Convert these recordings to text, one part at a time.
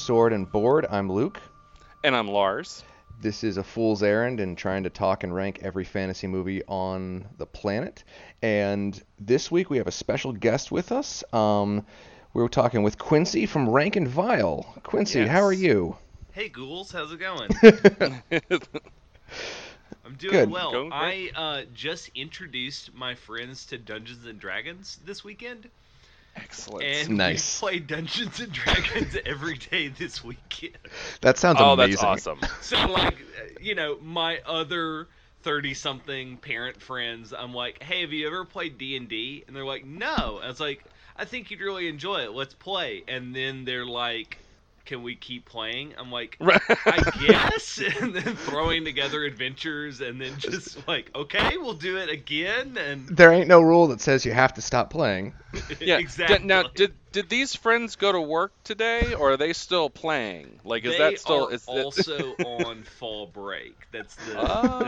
welcome to Sword and Board. I'm Luke. And I'm Lars. This is a fool's errand in trying to talk and rank every fantasy movie on the planet. And this week we have a special guest with us. Um, we were talking with Quincy from Rank and Vile. Quincy, Yes. how are you? Hey ghouls, how's it going? I'm doing Good. well. Going I uh, just introduced my friends to Dungeons and Dragons this weekend, Excellent. and Nice. we play Dungeons and Dragons every day this weekend. That sounds oh, amazing. that's awesome. So like, you know, my other thirty-something parent friends, I'm like, hey, have you ever played D and D? And they're like, no. I was like, I think you'd really enjoy it. Let's play. And then they're like, can we keep playing? I'm like, I guess, and then throwing together adventures, and then just like, okay, we'll do it again, and There ain't no rule that says you have to stop playing. yeah. d- exactly. now, did did these friends go to work today, or are they still playing? Like, is they that still? are is that- also on fall break. That's the Ah.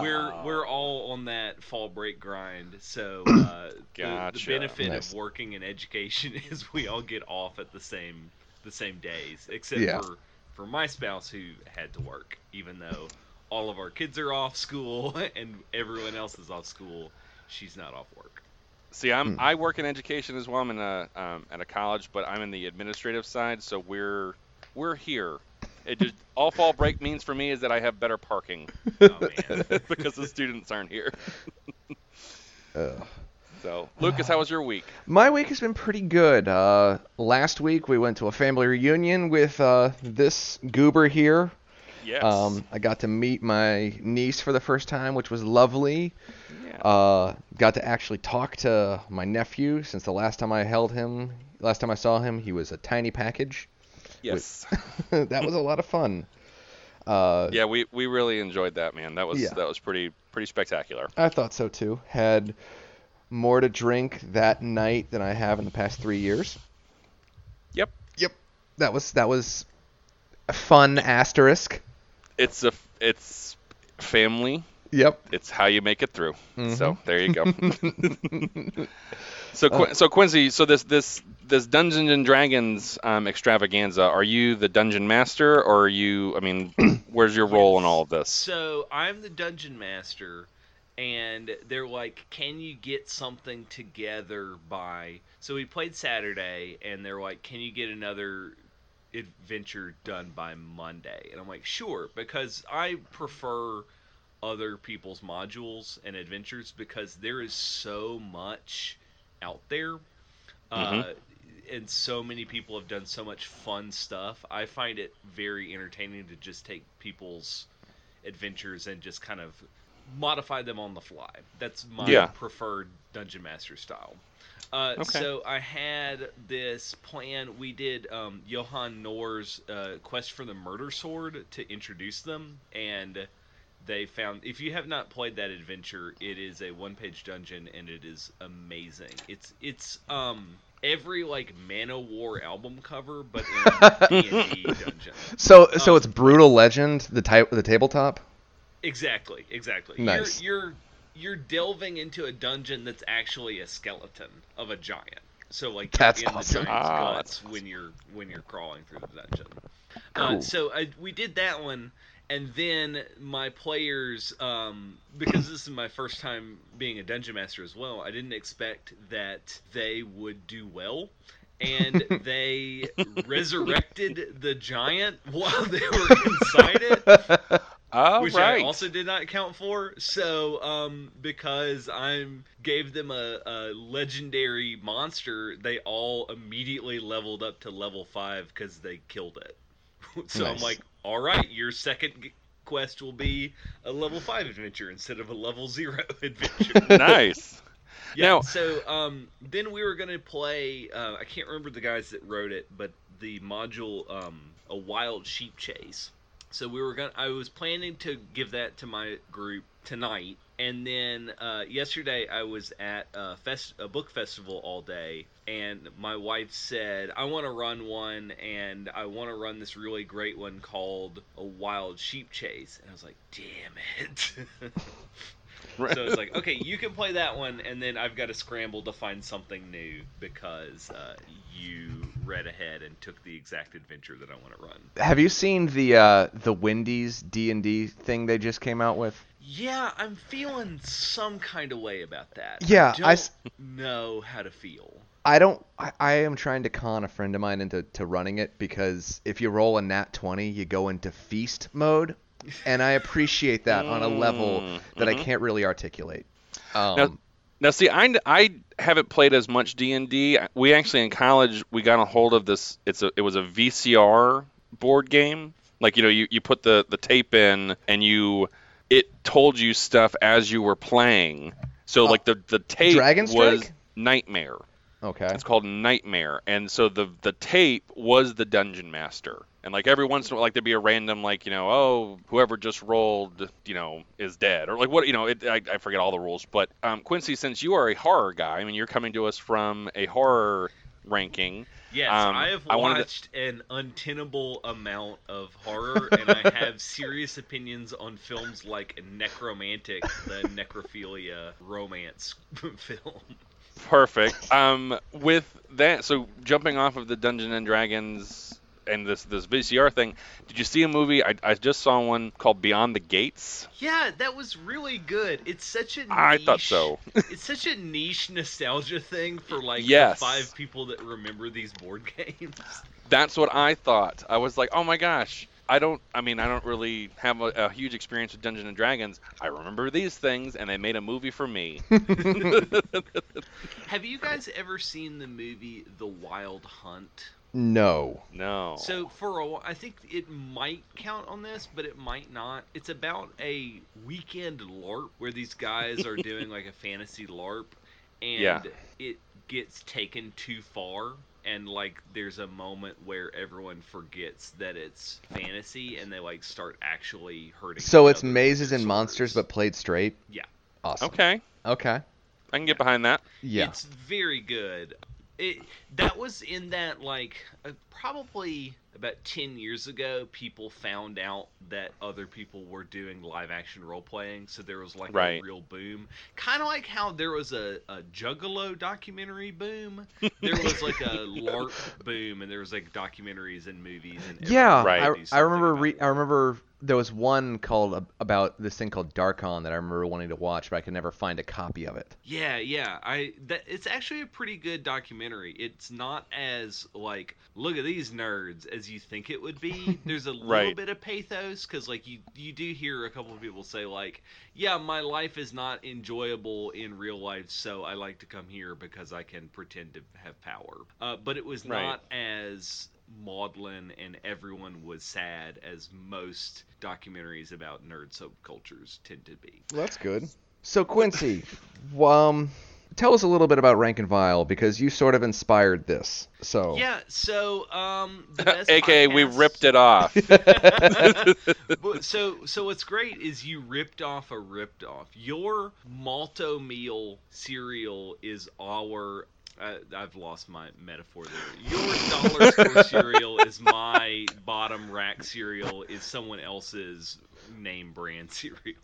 that's we're we're all on that fall break grind. So uh, the- the, benefit Nice. of working in education is we all get off at the same the same days, except Yeah. for for my spouse who had to work, even though all of our kids are off school and everyone else is off school. She's not off work. See, I'm Hmm. I work in education as well. I'm in a um, at a college, but I'm in the administrative side, so we're we're here. It just all fall break means for me is that I have better parking Oh man. because the students aren't here. Ugh. So, Lucas, how was your week? My week has been pretty good. Uh, last week we went to a family reunion with uh, this goober here. Yes. Um, I got to meet my niece for the first time, which was lovely. yeah. Uh, got to actually talk to my nephew since the last time I held him. Last time I saw him, he was a tiny package. yes. that was a lot of fun. Uh, Yeah, we, we really enjoyed that, man. That was Yeah. that was pretty pretty spectacular. I thought so too. Had more to drink that night than I have in the past three years. Yep. Yep. That was that was a fun asterisk. It's a it's family. Yep. It's how you make it through. Mm-hmm. So there you go. so Qu- so Quincy, so this this this Dungeons and Dragons um, extravaganza. Are you the dungeon master, or are you? I mean, where's your role in all of this? So I'm the dungeon master, and they're like, "Can you get something together by?" So we played Saturday, and they're like, "Can you get another adventure done by Monday?" And I'm like, "Sure," because I prefer other people's modules and adventures because there is so much out there. Uh, and so many people have done so much fun stuff. I find it very entertaining to just take people's adventures and just kind of modify them on the fly. That's my Yeah. preferred dungeon master style. Uh, Okay. So I had this plan. We did um, Johann Nor's uh, Quest for the Murder Sword to introduce them, and they found. If you have not played that adventure, it is a one-page dungeon, and it is amazing. It's it's um every like Manowar album cover, but in a D&D dungeon. So so Um, it's brutal legend the type the tabletop. Exactly, exactly. Nice. You're, you're you're delving into a dungeon that's actually a skeleton of a giant. So like That's in awesome. the giant's Ah, guts that's when you're when you're crawling through the dungeon. Uh, so I, we did that one, and then my players, um, because this is my first time being a dungeon master as well, I didn't expect that they would do well. And they resurrected the giant while they were inside it All which right. I also did not count for. So, um, because I'm gave them a, a legendary monster, they all immediately leveled up to level five because they killed it. so I'm like, all right, your second quest will be a level five adventure instead of a level zero adventure. nice. Yeah. Now- so um, then we were gonna play. Uh, I can't remember the guys that wrote it, but the module, um, a wild sheep chase. So we were gonna. I was planning to give that to my group tonight, and then uh, yesterday I was at a, fest- a book festival all day, and my wife said I want to run one, and I want to run this really great one called a wild sheep chase, and I was like, damn it. Right. So it's like, okay, you can play that one, and then I've got to scramble to find something new because uh, you read ahead and took the exact adventure that I want to run. Have you seen the uh, the Wendy's D and D thing they just came out with? Yeah, I'm feeling some kind of way about that. Yeah, I I don't s- know how to feel. I don't. I, I am trying to con a friend of mine into to running it because if you roll a nat twenty, you go into feast mode, and I appreciate that on a level Mm, that I mhm. can't really articulate. Um, Now- Now, see, I, I haven't played as much D and D. We actually in college we got a hold of this. It's a it was a VCR board game. Like you know, you, you put the the tape in and you it told you stuff as you were playing. So Oh, like the the tape was? Nightmare. okay. It's called Nightmare, and so the the tape was the dungeon master. And like every once in a while, like there'd be a random like you know oh whoever just rolled you know is dead or like what you know it, I, I forget all the rules. But um, Quincy, since you are a horror guy, I mean you're coming to us from a horror ranking. Yes, Um, I have I wanted to- watched an untenable amount of horror, and I have serious opinions on films like Nekromantik, the necrophilia romance film. Perfect. um, with that, so jumping off of the Dungeon and Dragons and this this VCR thing, did you see a movie? I, I just saw one called Beyond the Gates. Yeah, that was really good. It's such a niche, I thought so. it's such a niche nostalgia thing for like Yes. the five people that remember these board games. That's what I thought. I was like, oh my gosh. I don't. I mean, I don't really have a, a huge experience with Dungeons and Dragons. I remember these things, and they made a movie for me. Have you guys ever seen the movie The Wild Hunt? No. no. So for a while, I think it might count on this, but it might not. It's about a weekend LARP where these guys are doing like a fantasy LARP, and Yeah. it gets taken too far, and like there's a moment where everyone forgets that it's fantasy, and they like start actually hurting. So it's mazes and monsters, but played straight. Yeah. Awesome. okay, Okay. I can get behind that. Yeah. It's very good. It that was in that like uh, probably about 10 years ago people found out that other people were doing live action role playing so there was like Right. a real boom kind of like how there was a, a juggalo documentary boom there was like a larp boom and there was like documentaries and movies and Yeah, Right. I, I remember. Re- I remember there was one called about this thing called Darkon that I remember wanting to watch, but I could never find a copy of it. Yeah, yeah. I that it's actually a pretty good documentary. It's not as like look at these nerds as you think it would be. There's a little Right. bit of pathos cuz like you you do hear a couple of people say like, "Yeah, my life is not enjoyable in real life, so I like to come here because I can pretend to have power." Uh, but it was Right. not as maudlin and everyone was sad as most documentaries about nerd subcultures tend to be. Well, that's good. So Quincy, um, tell us a little bit about Rank and Vile because you sort of inspired this. So Yeah, so um, the best AKA, we ripped it off. But- so so what's great is you ripped off a ripped off. Your malto meal cereal is our. Uh, I've lost my metaphor there. Your dollar store cereal is my bottom rack cereal. Is someone else's name brand cereal.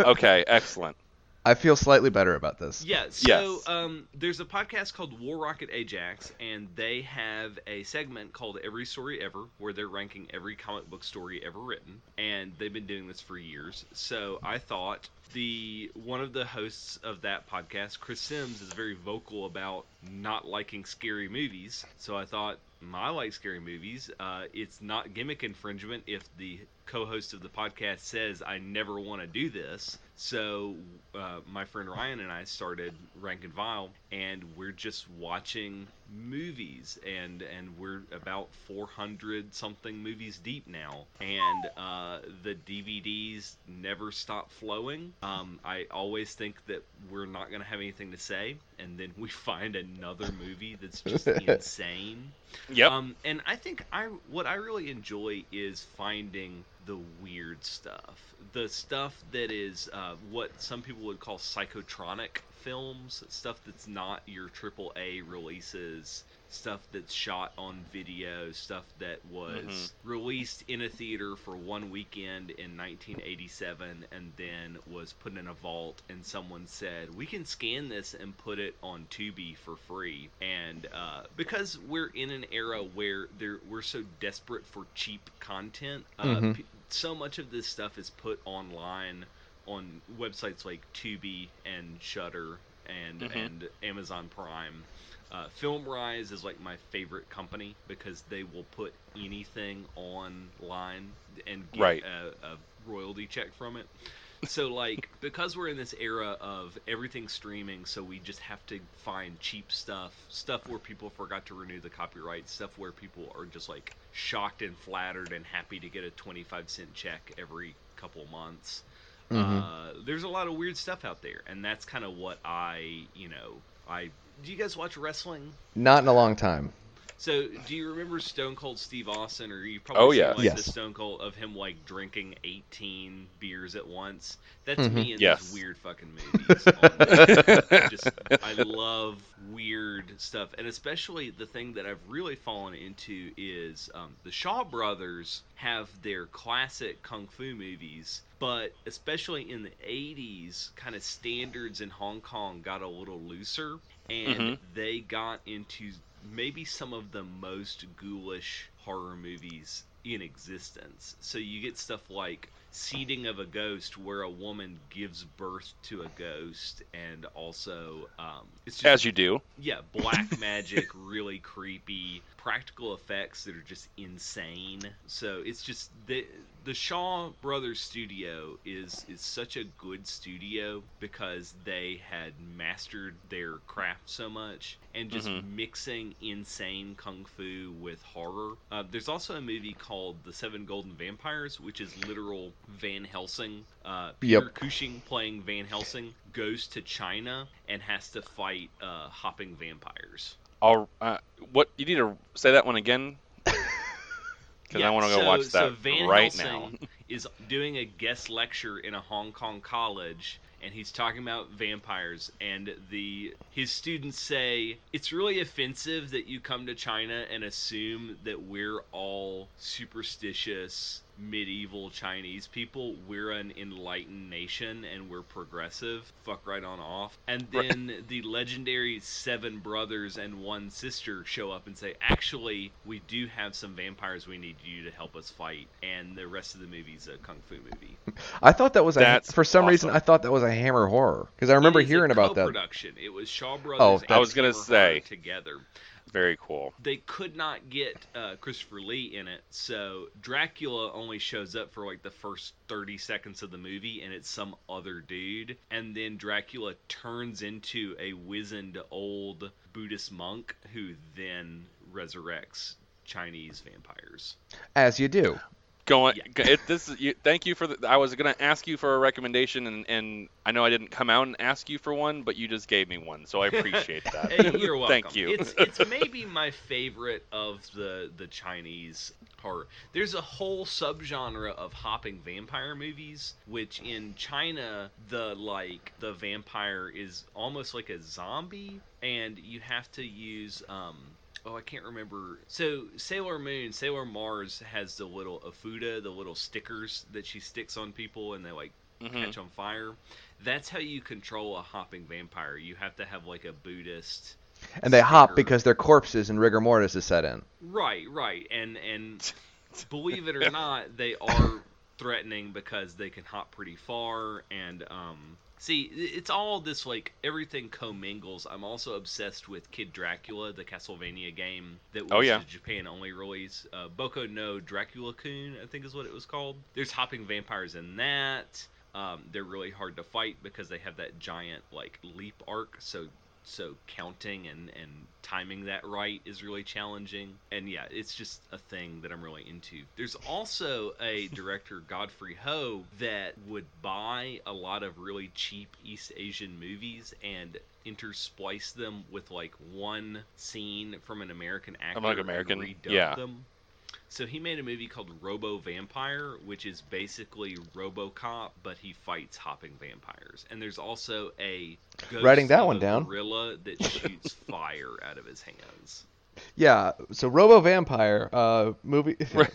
okay, excellent. I feel slightly better about this. Yeah, so Yes. um, there's a podcast called War Rocket Ajax, and they have a segment called Every Story Ever, where they're ranking every comic book story ever written, and they've been doing this for years. So I thought the one of the hosts of that podcast, Chris Sims, is very vocal about not liking scary movies. So I thought. "Mm, I like scary movies. Uh, it's not gimmick infringement if the co-host of the podcast says I never want to do this. So uh, my friend Ryan and I started Rank and Vile, and we're just watching movies, and and we're about 400 something movies deep now, and uh, the DVDs never stop flowing. Um, I always think that we're not going to have anything to say, and then we find another movie that's just insane. Yep. Um, and I think I what I really enjoy is finding the weird stuff, the stuff that is uh, what some people would call psychotronic films, stuff that's not your triple A releases, stuff that's shot on video, stuff that was Mhm. released in a theater for one weekend in 1987 and then was put in a vault and someone said, "We can scan this and put it on Tubi for free." And uh, because we're in an era where there we're so desperate for cheap content, uh, Mhm. p- so much of this stuff is put online on websites like Tubi and Shudder and Mhm. and Amazon Prime. Uh, FilmRise is like my favorite company because they will put anything online and get Right. a, a royalty check from it. So like because we're in this era of everything streaming, so we just have to find cheap stuff, stuff where people forgot to renew the copyright, stuff where people are just like shocked and flattered and happy to get a 25 cent check every couple months. Mhm. Uh, there's a lot of weird stuff out there, and that's kind of what I, you know, I. Do you guys watch wrestling? Not in a long time. So, do you remember Stone Cold Steve Austin, or you probably Oh, seen, yeah. like Yes. the Stone Cold of him like drinking 18 beers at once? That's Mhm. me in Yes. these weird fucking movies. I just I love weird stuff, and especially the thing that I've really fallen into is um, the Shaw Brothers have their classic kung fu movies, but especially in the 80s, kind of standards in Hong Kong got a little looser, and Mhm. they got into maybe some of the most ghoulish horror movies in existence. So you get stuff like Seeding of a Ghost, where a woman gives birth to a ghost, and also um, it's just As you do. yeah, black magic, really creepy, practical effects that are just insane. So it's just the the Shaw Brothers studio is is such a good studio because they had mastered their craft so much and just Mhm. mixing insane kung fu with horror. Uh, there's also a movie called The Seven Golden Vampires, which is literal Van Helsing. Uh, Peter Yep. Cushing playing Van Helsing goes to China and has to fight uh, hopping vampires. I'll, uh, what you need to say that one again because I want to go so, watch so that Van right Helsing now. is doing a guest lecture in a Hong Kong college and he's talking about vampires and the his students say it's really offensive that you come to China and assume that we're all superstitious medieval Chinese people. We're an enlightened nation and we're progressive. Fuck right on off. And Right. then the legendary seven brothers and one sister show up and say, actually, we do have some vampires we need you to help us fight. And the rest of the movie's a kung fu movie. I thought that was a That's for some reason. I thought that was a Hammer horror because I remember It is a hearing about that. co-production. It was Shaw Brothers. Oh, Brothers. I was gonna Hammer say. Together. Very cool. they could not get uh, Christopher Lee in it, so Dracula only shows up for like the first 30 seconds of the movie, and it's some other dude. And then Dracula turns into a wizened old Buddhist monk who then resurrects Chinese vampires. As you do. Going, it, this is, you, thank you for the. I was gonna ask you for a recommendation, and, and I know I didn't come out and ask you for one, but you just gave me one, so I appreciate that. You're welcome. Thank you. It's it's maybe my favorite of the the Chinese horror. There's a whole subgenre of hopping vampire movies, which in China the like the vampire is almost like a zombie, and you have to use um. Oh, I can't remember. So Sailor Moon, Sailor Mars has the little ofuda, the little stickers that she sticks on people, and they like Mhm. catch on fire. That's how you control a hopping vampire. You have to have like a Buddhist. And they hop sticker. because their corpses and rigor mortis is set in. Right, right, and and believe it or not, they are threatening because they can hop pretty far. And um, see, it's all this like everything commingles. I'm also obsessed with Kid Dracula, the Castlevania game that was Oh, yeah. a Japan only release. Uh, Boko no Dracula Kun, I think is what it was called. There's hopping vampires in that. Um, they're really hard to fight because they have that giant like leap arc. So so counting and and timing that right is really challenging. And yeah, it's just a thing that I'm really into. There's also a director, Godfrey Ho, that would buy a lot of really cheap East Asian movies and intersplice them with like one scene from an American actor like American, and redub yeah. them. So he made a movie called Robo Vampire, which is basically RoboCop, but he fights hopping vampires. And there's also a ghost Writing that of one a down. gorilla that shoots fire out of his hands. Yeah. So Robo Vampire, uh, movie, Right.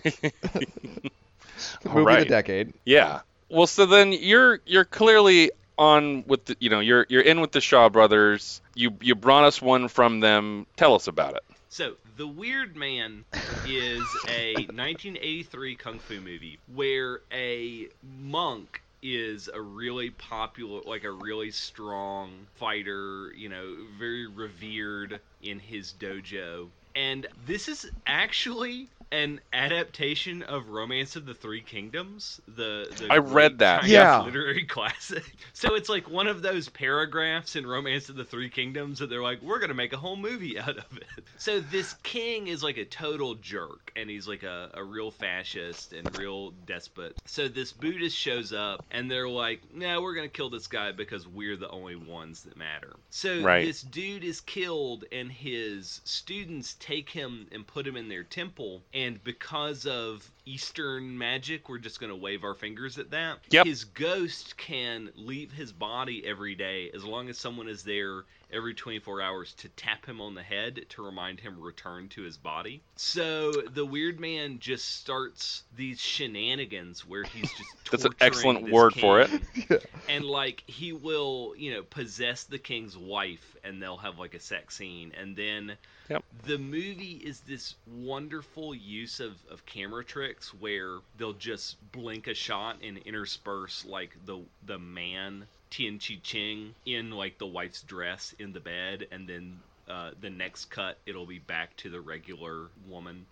movie of the decade. yeah. Well, so then you're you're clearly on with the you know you're you're in with the Shaw brothers. You you brought us one from them. Tell us about it. So, The Weird Man is a 1983 kung fu movie where a monk is a really popular, like a really strong fighter, you know, very revered in his dojo. And this is actually an adaptation of Romance of the Three Kingdoms. The, the I read that. Chinese Yeah. literary classic. So it's like one of those paragraphs in Romance of the Three Kingdoms that they're like, we're gonna make a whole movie out of it. So this king is like a total jerk, and he's like a, a real fascist and real despot. So this Buddhist shows up, and they're like, no, we're gonna kill this guy because we're the only ones that matter. So Right. this dude is killed, and his students take him and put him in their temple, and because of Eastern magic, we're just gonna wave our fingers at that. Yep. His ghost can leave his body every day as long as someone is there every 24 hours to tap him on the head to remind him return to his body. So the weird man just starts these shenanigans where he's just That's an excellent this word for it. king. and like he will, you know, possess the king's wife and they'll have like a sex scene and then Yep. the movie is this wonderful use of, of camera tricks where they'll just blink a shot and intersperse like the the man Tian Chi Ching in like the wife's dress in the bed and then uh, the next cut it'll be back to the regular woman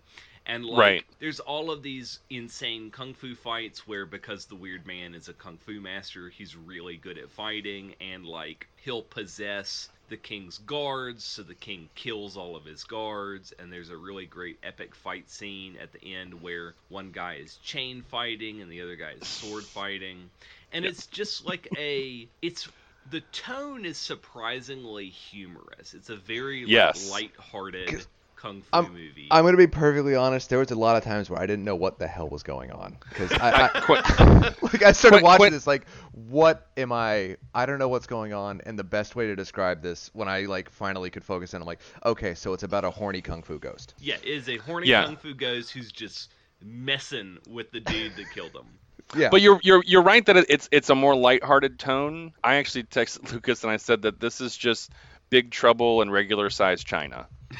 and like Right. there's all of these insane kung fu fights where because the weird man is a kung fu master he's really good at fighting and like he'll possess the king's guards so the king kills all of his guards and there's a really great epic fight scene at the end where one guy is chain fighting and the other guy is sword fighting and Yep. it's just like a it's the tone is surprisingly humorous it's a very like, Yes. light-hearted kung fu I'm- movie I'm gonna be perfectly honest. There was a lot of times where I didn't know what the hell was going on because I, I Quit. like I started Quit- watching quit. this like, what am I? I don't know what's going on. And the best way to describe this, when I like finally could focus in, I'm like, okay, so it's about a horny kung fu ghost. Yeah, it is a horny Yeah. kung fu ghost who's just messing with the dude that killed him. Yeah, But you're you're you're right that it's it's a more lighthearted tone. I actually texted Lucas and I said that this is just Big Trouble in regular size China.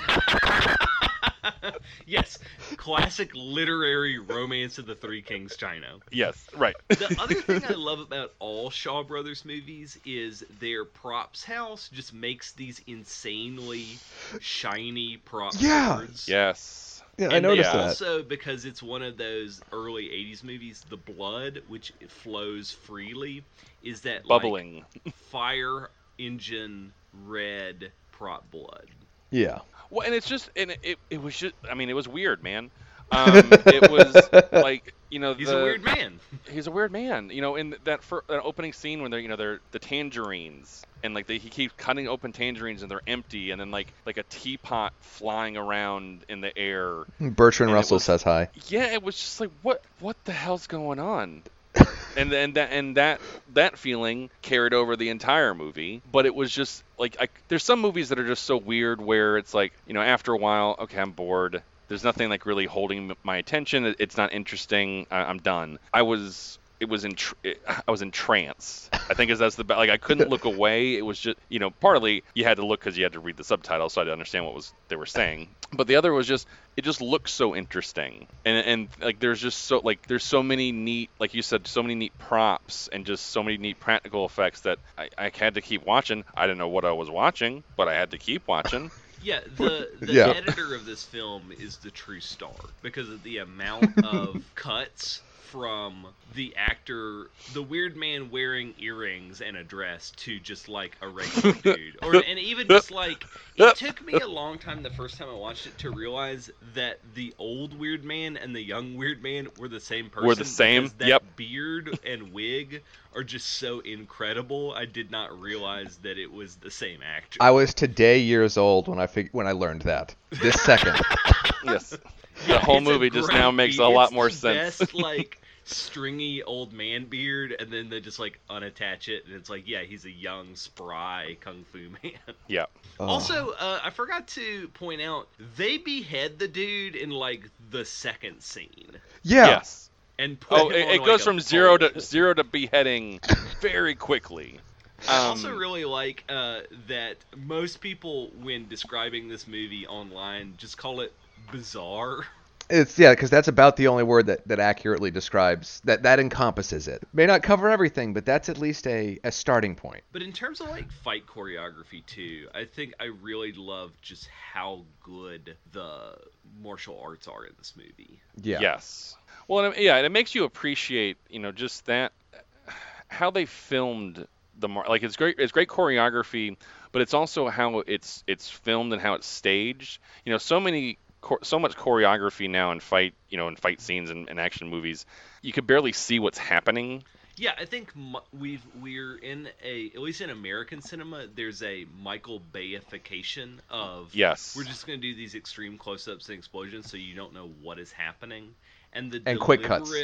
yes, classic literary romance of the Three Kings China. Yes, right. The other thing I love about all Shaw Brothers movies is their props house just makes these insanely shiny props. Yeah. swords. yes. yeah, I And noticed that. also because it's one of those early '80s movies, the blood, which flows freely, is that like, Bubbling. fire engine red prop blood. Yeah, Well, and it's just and it, it, it was just I mean it was weird, man. Um, it was like you know He's the, a weird man. he's a weird man. You know, in that fir- that opening scene when they're you know they're the tangerines and like they, he keeps cutting open tangerines and they're empty and then like like a teapot flying around in the air. Bertrand And Russell was- says hi. Yeah, it was just like what what the hell's going on? And then that and that that feeling carried over the entire movie but it was just like I, there's some movies that are just so weird where it's like you know after a while okay i'm bored. There's nothing like really holding my attention. It's not interesting. I'm done. I was it was in tr- it, i was in trance. I think is that's the be- like i couldn't look away. It was just you know partly you had to look because you had to read the subtitles so i had to understand what was they were saying. But the other was just it just looks so interesting. And and like there's just so like there's so many neat like you said so many neat props and just so many neat practical effects that I, I had to keep watching. I didn't know what i was watching but i had to keep watching. Yeah, the the Yeah. editor of this film is the true star because of the amount of cuts from the actor, the weird man wearing earrings and a dress, to just like a regular dude, or and even just like it took me a long time the first time I watched it to realize that the old weird man and the young weird man were the same person. Were the same, That yep. beard and wig are just so incredible. I did not realize that it was the same actor. I was today years old when I fig- when I learned that. This second. yes. The whole It's movie just now makes a lot more sense. Best, like stringy old man beard, and then they just like unattach it, and it's like, yeah, he's a young, spry kung fu man. yeah. Oh. Also, uh, I forgot to point out they behead the dude in like the second scene, yeah. Yes. and put Oh, it, it like, goes a from zero to zero to beheading very quickly. I Um, also really like uh, that most people, when describing this movie online, just call it bizarre. It's yeah, because that's about the only word that, that accurately describes that that encompasses it. May not cover everything, but that's at least a, a starting point. But in terms of like fight choreography too, I think I really love just how good the martial arts are in this movie. Yeah. Yes. Well, and it- yeah, and it makes you appreciate, you know, just that how they filmed the mar- like it's great. It's great choreography, but it's also how it's it's filmed and how it's staged. You know, so many cho- so much choreography now in fight, you know, in fight scenes and, and action movies, you could barely see what's happening. Yeah, I think we've we're in a at least in American cinema. There's a Michael Bayification of Yes. We're just gonna do these extreme close-ups and explosions, so you don't know what is happening, and the And quick cuts.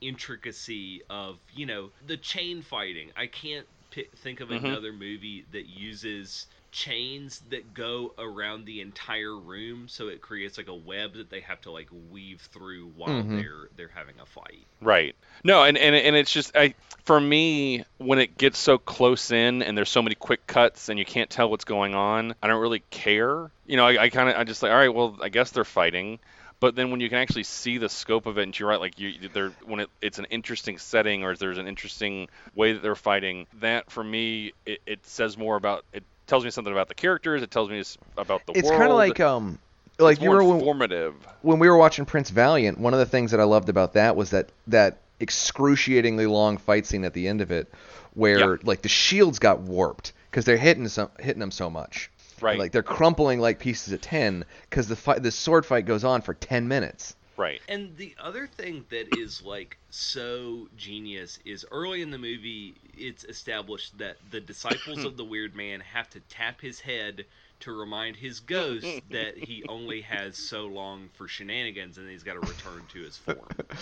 intricacy of you know the chain fighting. I can't pi think of Mhm. another movie that uses chains that go around the entire room, so it creates like a web that they have to like weave through while Mhm. they're they're having a fight. Right. No, and, and and it's just I for me when it gets so close in and there's so many quick cuts and you can't tell what's going on, I don't really care. You know, I, I kind of I just like all right, well I guess they're fighting. But then when you can actually see the scope of it, and you're right, like you, they're when it, it's an interesting setting or there's an interesting way that they're fighting, that for me it, it says more about it tells me something about the characters. It tells me about the It's world. It's kind of like um, like it's you were when, informative. when we were watching Prince Valiant. One of the things that I loved about that was that that excruciatingly long fight scene at the end of it, where like the shields got warped because they're hitting some hitting them so much. Right. Like they're crumpling like pieces of tin because the fight, the sword fight goes on for ten minutes. Right. And the other thing that is like so genius is early in the movie, it's established that the disciples of the weird man have to tap his head to remind his ghost that he only has so long for shenanigans and he's got to return to his form.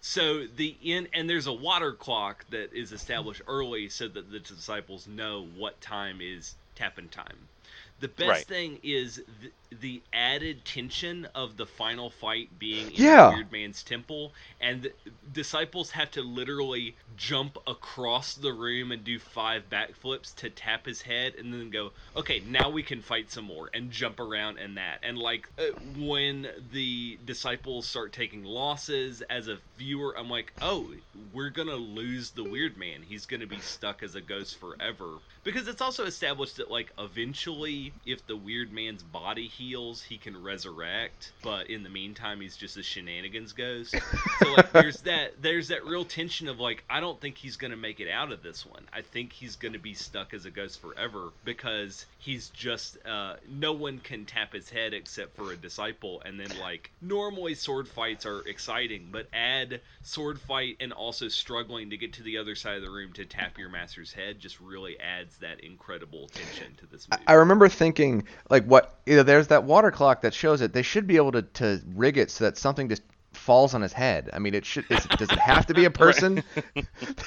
So the in and there's a water clock that is established early so that the disciples know what time is tapping time. The best Right. thing is the, the added tension of the final fight being in Yeah. the Weird Man's temple, and the disciples have to literally jump across the room and do five backflips to tap his head, and then go, okay, now we can fight some more, and jump around and that. And like uh, when the disciples start taking losses, as a viewer, I'm like, oh, we're gonna lose the Weird Man. He's gonna be stuck as a ghost forever. Because it's also established that like eventually, if the Weird Man's body heals, he can resurrect. But in the meantime, he's just a shenanigans ghost. so like, there's that there's that real tension of like, I don't think he's gonna make it out of this one. I think he's gonna be stuck as a ghost forever because he's just uh, no one can tap his head except for a disciple. And then like normally sword fights are exciting, but add sword fight and also struggling to get to the other side of the room to tap your master's head just really adds that incredible tension to this movie. I remember thinking, like, what? You know, there's that water clock that shows it. They should be able to, to rig it so that something just falls on his head. I mean, it should. Is, does it have to be a person? they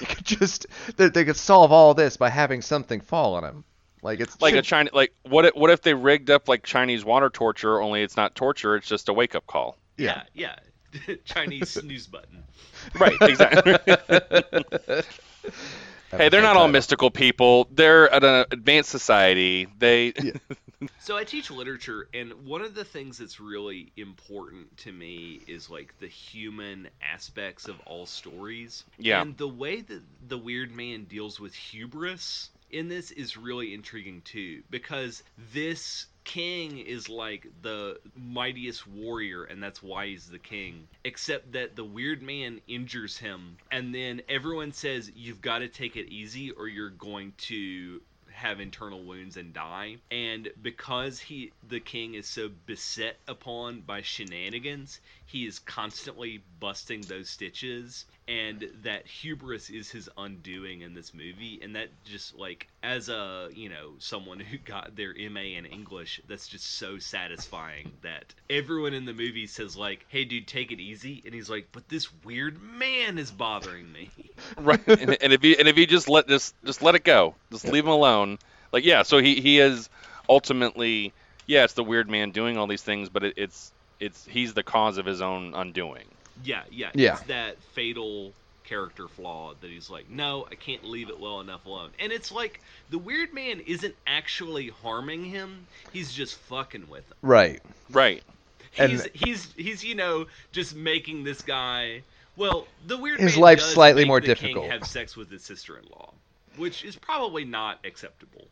could just. They, they could solve all this by having something fall on him. Like it's like a China. Like what if, what if they rigged up like Chinese water torture only it's not torture it's just a wake up call yeah, yeah. Chinese snooze button. right exactly hey they're not all mystical people they're at an advanced society they So I teach literature, and one of the things that's really important to me is like the human aspects of all stories. Yeah. And the way that the Weird Man deals with hubris in this is really intriguing too, because this king is like the mightiest warrior and that's why he's the king except that the weird man injures him and then everyone says you've got to take it easy or you're going to have internal wounds and die. And because he the king is so beset upon by shenanigans, he is constantly busting those stitches and that hubris is his undoing in this movie and that just like as a you know someone who got their ma in english that's just so satisfying that everyone in the movie says like hey dude take it easy and he's like but this weird man is bothering me. Right and, and if he and if he just let just just let it go just leave him alone. Like yeah so he he is ultimately yeah it's the weird man doing all these things but it, it's it's he's the cause of his own undoing yeah, yeah, Yeah. It's that fatal character flaw that he's like, no, I can't leave it well enough alone. And it's like the weird man isn't actually harming him; he's just fucking with him. Right. right And- He's he's he's you know just making this guy. Well, the weird His man life's does slightly make more the difficult. King have sex with his sister-in-law, which is probably not acceptable.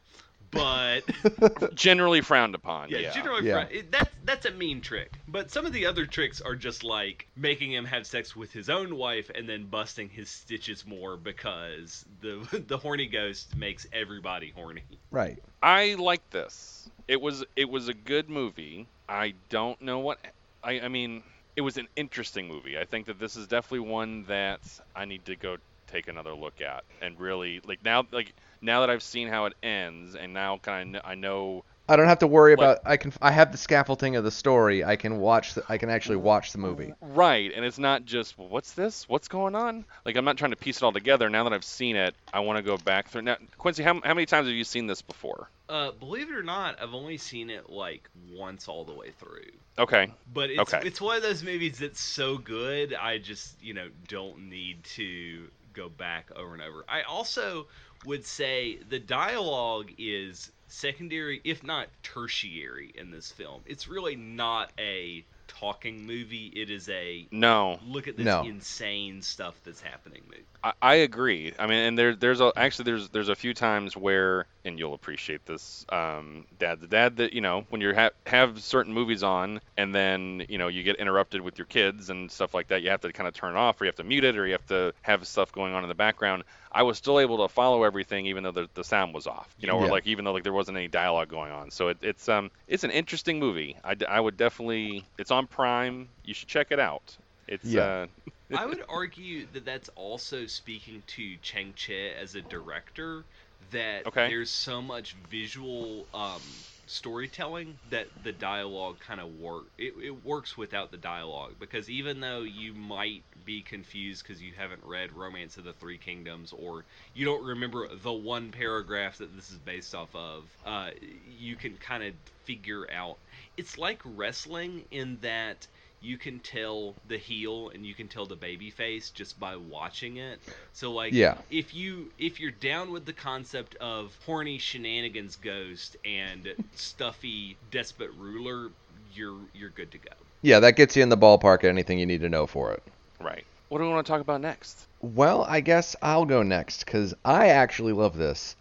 But generally frowned upon Yeah, yeah, generally, Yeah. fr- it, that's that's a mean trick. But some of the other tricks are just like making him have sex with his own wife and then busting his stitches more because the the horny ghost makes everybody horny. Right. I like this. It was it was a good movie. I don't know what I I mean it was an interesting movie. I think that this is definitely one that I need to go take another look at and really like now like now that I've seen how it ends and now kind of I know I don't have to worry Like- about. I can. I have the scaffolding of the story. I can watch. The, I can actually watch the movie. right and it's not just well, what's this what's going on like I'm not trying to piece it all together now that I've seen it I want to go back through now Quincy how, how many times have you seen this before Uh, believe it or not, I've only seen it like once all the way through. okay But it's Okay. it's one of those movies that's so good, I just you know don't need to go back over and over. I also would say the dialogue is secondary, if not tertiary, in this film. It's really not a talking movie. It is a no look at this No. insane stuff that's happening movie. I, I agree. I mean, and there, there's a, actually there's there's a few times where, and you'll appreciate this, um, dad, the dad that you know when you ha- have certain movies on, and then you know you get interrupted with your kids and stuff like that, you have to kind of turn it off, or you have to mute it, or you have to have stuff going on in the background. I was still able to follow everything, even though the, the sound was off, you know, or Yeah. like even though like there wasn't any dialogue going on. So it, it's um it's an interesting movie. I, d- I would definitely, it's on Prime. You should check it out. It's Yeah. uh, I would argue that that's also speaking to Chang Cheh as a director. That Okay. there's so much visual um, storytelling that the dialogue kind of work. It, it works without the dialogue because even though you might be confused because you haven't read Romance of the Three Kingdoms or you don't remember the one paragraph that this is based off of, uh, you can kind of figure out. It's like wrestling in that you can tell the heel and you can tell the baby face just by watching it. So like Yeah. if you if you're down with the concept of horny shenanigans ghost and stuffy despot ruler, you're you're good to go. Yeah, that gets you in the ballpark. Of anything you need to know for it. right. What do we want to talk about next? Well, I guess I'll go next because I actually love this.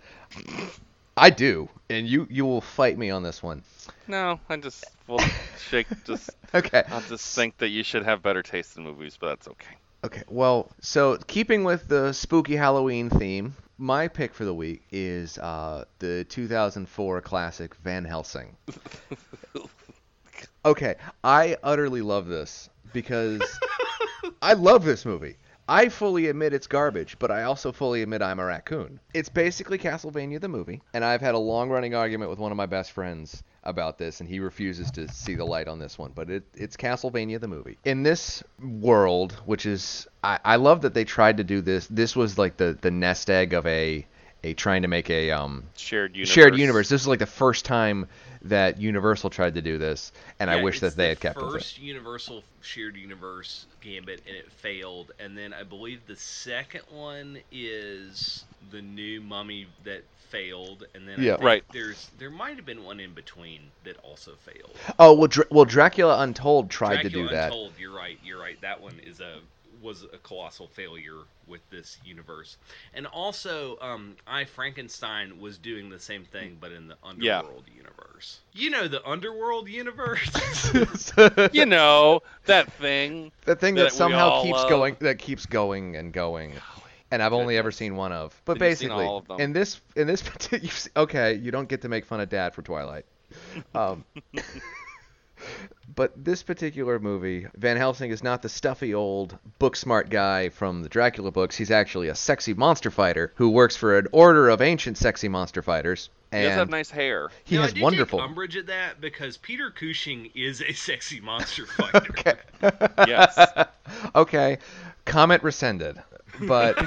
I do, and you you will fight me on this one. No, I just will shake. Just Okay. I'll just think that you should have better taste in movies, but that's okay. Okay. Well, so keeping with the spooky Halloween theme, my pick for the week is uh, the 2004 classic Van Helsing. Okay, I utterly love this because I love this movie. I fully admit it's garbage, but I also fully admit I'm a raccoon. It's basically Castlevania the movie, and I've had a long-running argument with one of my best friends about this, and he refuses to see the light on this one. But it, it's Castlevania the movie. In this world, which is I, I love that they tried to do this. This was like the the nest egg of a a trying to make a um Shared universe. shared universe. This is like the first time that Universal tried to do this, and I wish that they the had kept with it. first Universal shared universe gambit, and it failed. And then I believe the second one is the new Mummy that failed, and then I Yeah. think Right. There's there might have been one in between that also failed. Oh well, Dra- well, Dracula Untold tried Dracula to do that. Untold, you're right. You're right. That one is a was a colossal failure with this universe. And also, um, I Frankenstein was doing the same thing, but in the Yeah. underworld universe. You know the underworld universe. you know that thing. the thing that that, somehow keeps love. going that keeps going and going and i've only ever seen one of but Then seen basically all of them. in this in this particular okay you don't get to make fun of dad for twilight um, but this particular movie van helsing is not the stuffy old book smart guy from the dracula books he's actually a sexy monster fighter who works for an order of ancient sexy monster fighters And He does have nice hair. he Now, I has do wonderful Take umbrage at that because Peter Cushing is a sexy monster fighter. okay Yes. okay, comment rescinded. But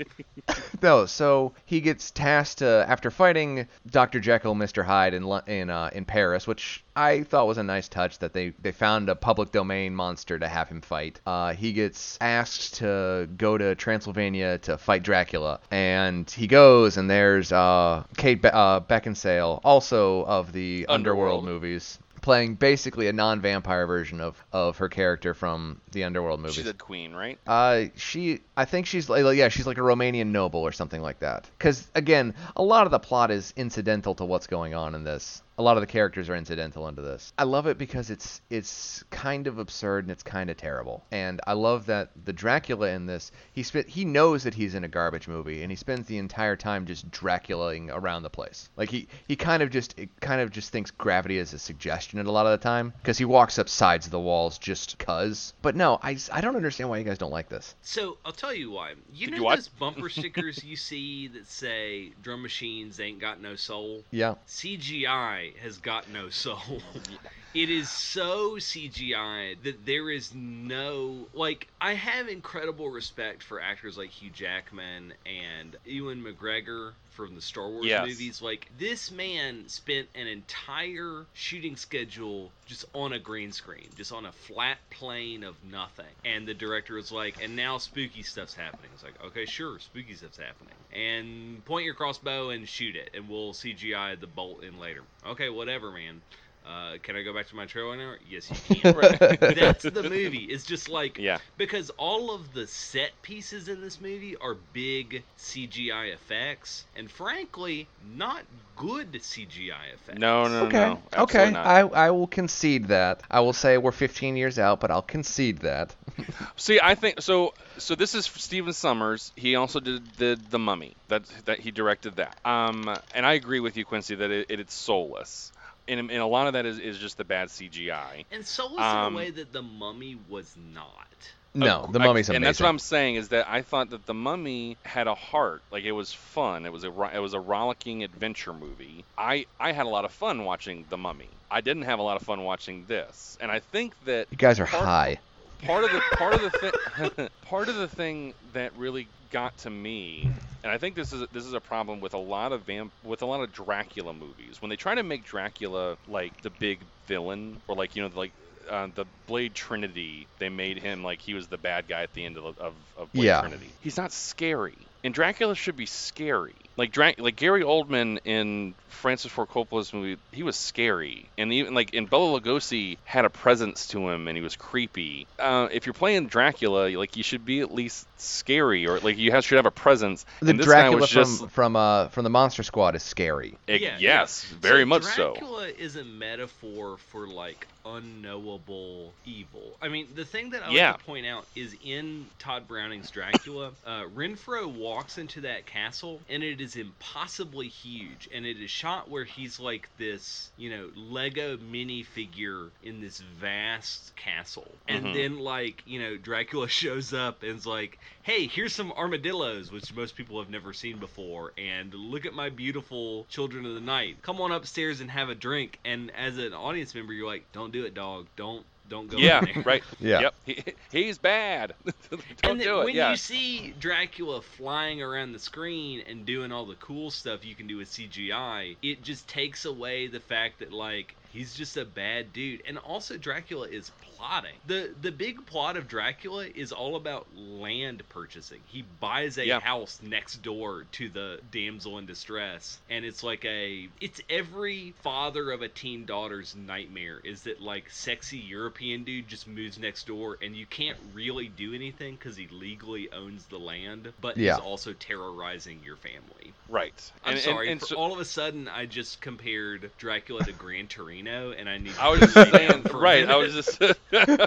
no, so he gets tasked uh, after fighting Dr. Jekyll, Mr. Hyde in Lo- in uh, in Paris, which I thought was a nice touch that they they found a public domain monster to have him fight. Uh, he gets asked to go to Transylvania to fight Dracula, and he goes, and there's uh, Kate Be- uh, Beckinsale, also of the Underworld Underworld. movies. Playing basically a non-vampire version of, of her character from the Underworld movies. She's a queen, right? Uh, she, I think she's like, yeah, she's like a Romanian noble or something like that. Because again, a lot of the plot is incidental to what's going on in this. A lot of the characters are incidental into this. I love it because it's it's kind of absurd and it's kind of terrible. And I love that the Dracula in this, he spent he knows that he's in a garbage movie and he spends the entire time just Draculaing around the place. Like he he kind of just it kind of just thinks gravity is a suggestion a lot of the time because he walks up sides of the walls just cuz. But no, I I don't understand why you guys don't like this. So I'll tell you why. You Did know you those bumper stickers you see that say "Drum machines ain't got no soul." Yeah. CGI has got no soul. it is so CGI that there is no like I have incredible respect for actors like Hugh Jackman and Ewan McGregor from the Star Wars Yes. movies. Like this man spent an entire shooting schedule just on a green screen, just on a flat plane of nothing. And the director was like, "And now spooky stuff's happening." It's like, "Okay, sure, spooky stuff's happening." And point your crossbow and shoot it, and we'll CGI the bolt in later. Okay, whatever, man. Uh, can I go back to my trailer now? Yes, you can. That's the movie. It's just like Yeah. because all of the set pieces in this movie are big CGI effects, and frankly, not good CGI effects. No, no, Okay. no. absolutely okay. not. I I will concede that. I will say we're 15 years out, but I'll concede that. See, I think so. So this is Stephen Sommers. He also did did the Mummy. That that he directed that. Um, and I agree with you, Quincy, that it, it, it's soulless. And, and a lot of that is, is just the bad CGI. And so in Um, a way that the Mummy was not. No, Of the mummy's I- amazing. And that's what I'm saying is that I thought that the Mummy had a heart. Like it was fun. It was a it was a rollicking adventure movie. I I had a lot of fun watching the Mummy. I didn't have a lot of fun watching this. And I think that You guys are part- high. Part of the part of the thing part of the thing that really got to me and I think this is this is a problem with a lot of vamp with a lot of Dracula movies. When they try to make Dracula like the big villain or like you know like uh, the Blade Trinity they made him like he was the bad guy at the end of, of, of Blade Yeah. Trinity. He's not scary. And Dracula should be scary like Dra- like Gary Oldman in Francis Ford Coppola's movie he was scary and even like in Bela Lugosi had a presence to him and he was creepy uh, if you're playing Dracula like you should be at least scary or like you have, should have a presence The and Dracula was from just from uh from the Monster Squad is scary. Eg- Yeah, yes yeah. very So much so Dracula is a metaphor for like unknowable evil. I mean, the thing that I Yeah. like to point out is in Tod Browning's Dracula, uh, Renfro walks into that castle and it is impossibly huge, and it is shot where he's like this, you know, Lego minifigure in this vast castle, and Mhm. then like you know Dracula shows up and is like, "Hey, here's some armadillos," which most people have never seen before, and look at my beautiful children of the night. Come on upstairs and have a drink. And as an audience member, you're like, "Don't do it, dog. Don't." Don't go yeah there. right Yeah. yep he, he's bad don't and then do it when yeah you see Dracula flying around the screen and doing all the cool stuff you can do with CGI, it just takes away the fact that like He's just a bad dude. And also Dracula is plotting. The the big plot of Dracula is all about land purchasing. He buys a house next door to the damsel in distress and it's like a it's every father of a teen daughter's nightmare is that like sexy European dude just moves next door and you can't really do anything cuz he legally owns the land but Yeah. he's also terrorizing your family. Right. I'm And- and- sorry. and for so- all of a sudden, I just compared Dracula to Gran Torino, and I need. I was just saying, for right? I was just. um,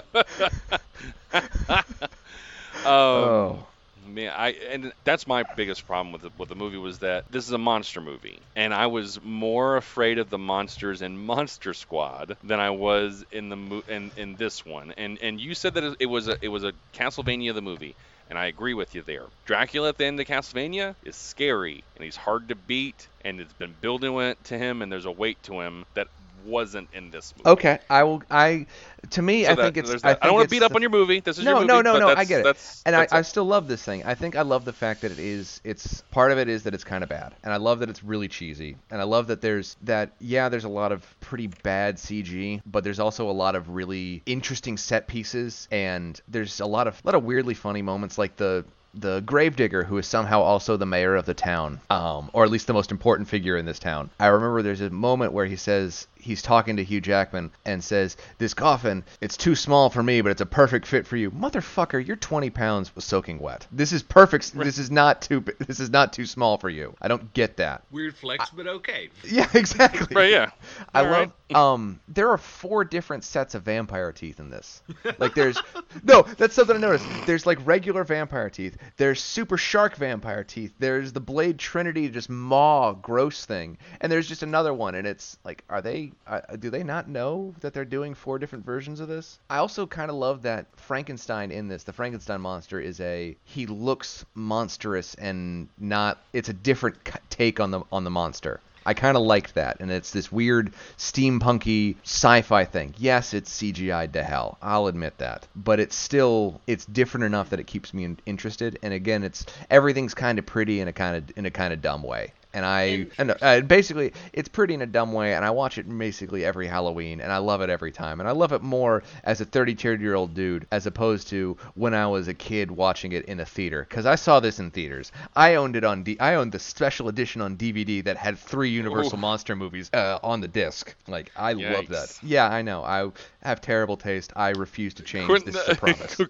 oh. Man, I and that's my biggest problem with the, with the movie was that this is a monster movie, and I was more afraid of the monsters in Monster Squad than I was in the mo- in, in this one. And and you said that it was a it was a Castlevania the movie, and I agree with you there. Dracula at the end of Castlevania is scary, and he's hard to beat, and it's been building to him, and there's a weight to him that wasn't in this movie. Okay, I will. I to me, So I that- think it's. I, that. I, don't want to beat up on your movie. This is no, your movie. no, no, no. I get it, That's, and that's I, I still love this thing. I think I love the fact that it is. It's part of it is that it's kind of bad, and I love that it's really cheesy, and I love that there's that. Yeah, there's a lot of pretty bad CG, but there's also a lot of really interesting set pieces, and there's a lot of a lot of weirdly funny moments, like the the gravedigger who is somehow also the mayor of the town um, or at least the most important figure in this town i remember there's a moment where he says he's talking to hugh jackman and says this coffin it's too small for me but it's a perfect fit for you motherfucker you're 20 pounds was soaking wet this is perfect this is not too this is not too small for you i don't get that Weird flex, but okay. yeah exactly Right, yeah. I All love. Um, there are four different sets of vampire teeth in this. Like, there's no. That's something I noticed. There's like regular vampire teeth. There's super shark vampire teeth. There's the Blade Trinity, just maw gross thing, and there's just another one. And it's like, are they? Uh, do they not know that they're doing four different versions of this? I also kind of love that Frankenstein in this. The Frankenstein monster is a. He looks monstrous and not. It's a different take on the on the monster. I kind of liked that, and it's this weird steampunky sci-fi thing. Yes, it's CGI'd to hell. I'll admit that, but it's still it's different enough that it keeps me in- interested. And again, it's everything's kind of pretty in a kind of in a kind of dumb way. And I and uh, basically it's pretty in a dumb way, and I watch it basically every Halloween, and I love it every time. And I love it more as a 32 year old dude as opposed to when I was a kid watching it in a theater. Because I saw this in theaters. I owned it on D- I owned the special edition on DVD that had three Universal Ooh. monster movies uh, on the disc. Like I love that. Yeah, I know. I have terrible taste. I refuse to change. Quentin- This is a promise.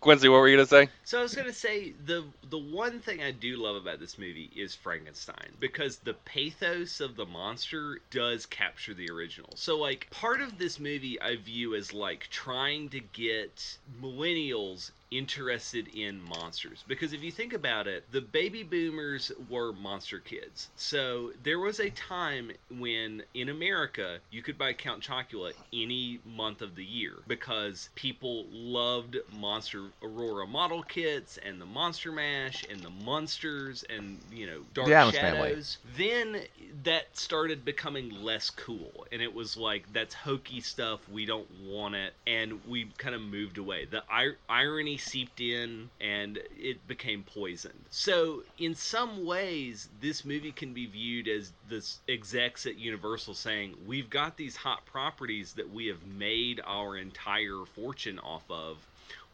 Quincy, what were you gonna say? So I was gonna say the the one thing I do love about this movie is Frankenstein because the pathos of the monster does capture the original. So like part of this movie I view as like trying to get millennials interested in monsters. Because if you think about it the baby boomers were monster kids. So there was a time when in america you could buy count chocula any month of the year because people loved monster aurora model kits and the monster mash and the monsters and you know dark The shadows. Then that started becoming less cool. And it was like that's hokey stuff. We don't want it. And we kind of moved away. The ir- irony seeped in and it became poisoned. So in some ways this movie can be viewed as this execs at universal saying we've got these hot properties that we have made our entire fortune off of.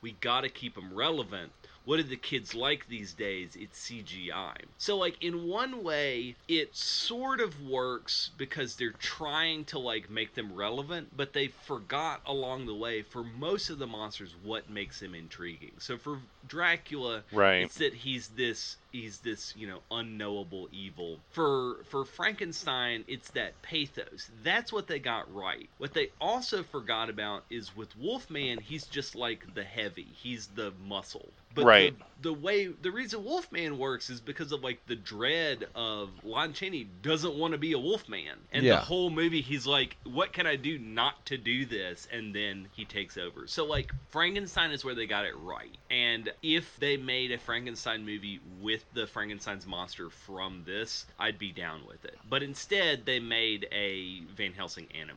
We got to keep them relevant what do the kids like these days? It's CGI. So like in one way it sort of works because they're trying to like make them relevant, but they forgot along the way for most of the monsters what makes them intriguing. So for Dracula, Right. it's that he's this he's this, you know, unknowable evil. For for Frankenstein, it's that pathos. That's what they got right. What they also forgot about is with Wolfman, he's just like the heavy. He's the muscle. But Right. the, the way the reason Wolfman works is because of like the dread of Lon Chaney doesn't want to be a Wolfman. And Yeah. the whole movie he's like, What can I do not to do this? And then he takes over. So like Frankenstein is where they got it right. And if they made a Frankenstein movie with the Frankenstein's monster from this, I'd be down with it. But instead they made a Van Helsing anime.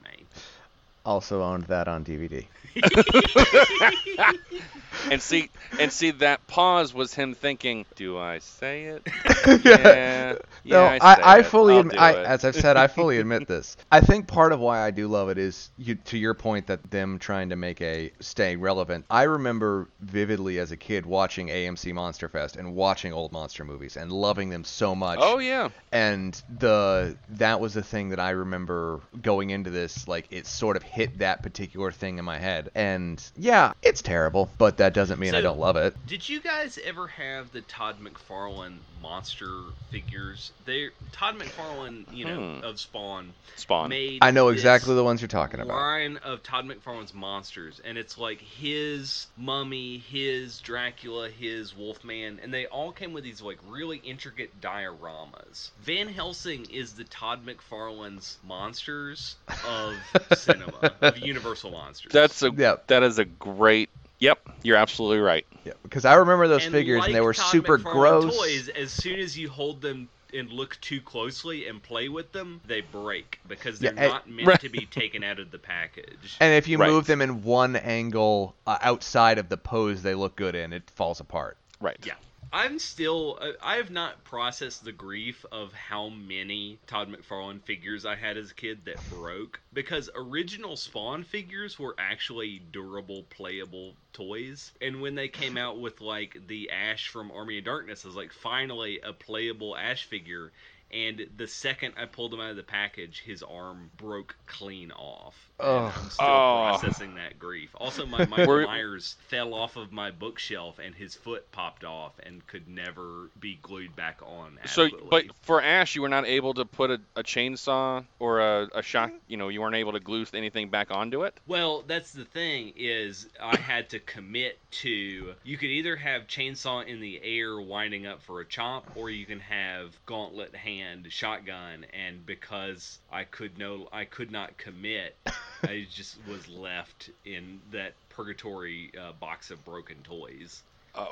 Also owned that on DVD. and see and see that pause was him thinking, "Do I say it?" yeah. Yeah, no, I, I, I fully, admi- I, as I've said, I fully admit this. I think part of why I do love it is you, to your point that them trying to make a stay relevant. I remember vividly as a kid watching AMC Monster Fest and watching old monster movies and loving them so much. Oh yeah, and the that was the thing that I remember going into this like it sort of hit that particular thing in my head. And yeah it's terrible but that doesn't mean I don't love it. Did you guys ever have the Todd McFarlane monster figures? They Todd McFarlane, you know, Hmm. of Spawn, Spawn. made. I know exactly the ones you're talking about Line of Todd McFarlane's monsters, and it's like his mummy, his Dracula, his Wolfman, and they all came with these like really intricate dioramas. Van Helsing is the Todd McFarlane's monsters of cinema, of Universal monsters. That's a Yeah. that is a great. Yep, you're absolutely right. yeah, because I remember those And figures and they were Todd super McFarlane gross Toys, as soon as you hold them and look too closely and play with them, they break because they're Yeah, and- not meant Right. to be taken out of the package. and if you Right. move them in one angle uh, outside of the pose they look good in it falls apart Right. Yeah. I'm still. uh, I have not processed the grief of how many Todd McFarlane figures I had as a kid that broke because original Spawn figures were actually durable, playable toys. And when they came out with like the Ash from Army of Darkness, I was like, finally a playable Ash figure. And the second I pulled him out of the package, his arm broke clean off. And I'm still Oh. processing that grief. Also, my Michael Myers fell off of my bookshelf and his foot popped off and could never be glued back on. So, but for Ash, you were not able to put a, a chainsaw or a, a shock. You know, you weren't able to glue anything back onto it. Well, that's the thing is I had to commit to you could either have chainsaw in the air winding up for a chomp or you can have gauntlet hand shotgun and because I could no I could not commit I just was left in that purgatory uh, box of broken toys. Oh.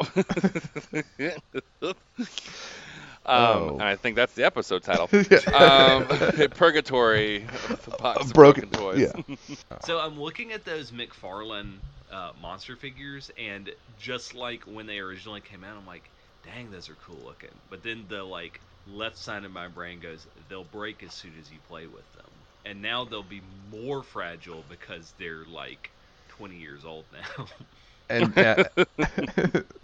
um, Oh. I think that's the episode title. Yeah. um, Purgatory, the box of Broken- broken, toys. yeah. So I'm looking at those McFarlane uh, monster figures, and just like when they originally came out, I'm like, dang, those are cool looking. But then the like left side of my brain goes, they'll break as soon as you play with them, and now they'll be more fragile because they're like 20 years old now. and uh,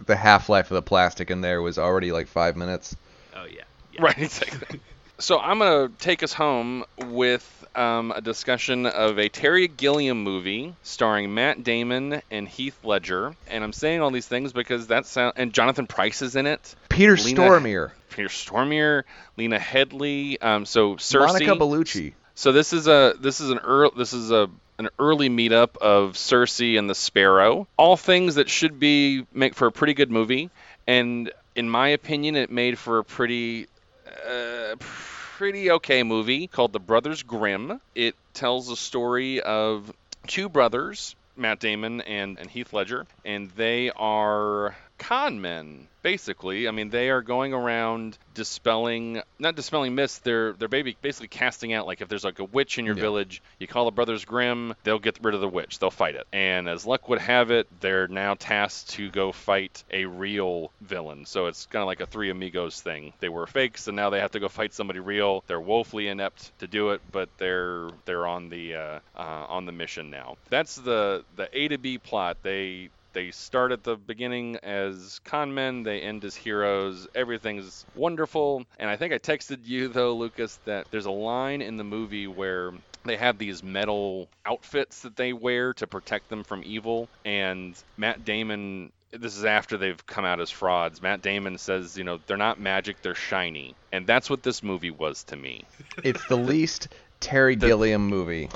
the half-life of the plastic in there was already like five minutes oh yeah, yeah. Right, exactly. so I'm gonna take us home with um, a discussion of a Terry Gilliam movie starring Matt Damon and Heath Ledger, and I'm saying all these things because that sound and Jonathan Pryce is in it. Peter Lena- Stormare Peter Stormier, Lena Headey, um, so Cersei. Monica Bellucci So this is a this is an early this is a an early meetup of Cersei and the Sparrow. All things that should be make for a pretty good movie, and in my opinion, it made for a pretty uh, pretty okay movie called The Brothers Grimm. It tells the story of two brothers, Matt Damon and, and Heath Ledger, and they are con men basically. I mean they are going around dispelling not dispelling myths they're they're baby, basically casting out like if there's like a witch in your Yeah. village you call the brothers grimm they'll get rid of the witch they'll fight it. And as luck would have it they're now tasked to go fight a real villain. So it's kind of like a three amigos thing. They were fakes and now they have to go fight somebody real. They're woefully inept to do it but they're they're on the uh, uh, on the mission now. That's the the a to b plot. They they start at the beginning as con men, they end as heroes. Everything's wonderful. And I think I texted you, though, Lucas, that there's a line in the movie where they have these metal outfits that they wear to protect them from evil. And Matt Damon. This is after they've come out as frauds. Matt Damon says, you know, they're not magic, they're shiny. And that's what this movie was to me. it's the least Terry Gilliam movie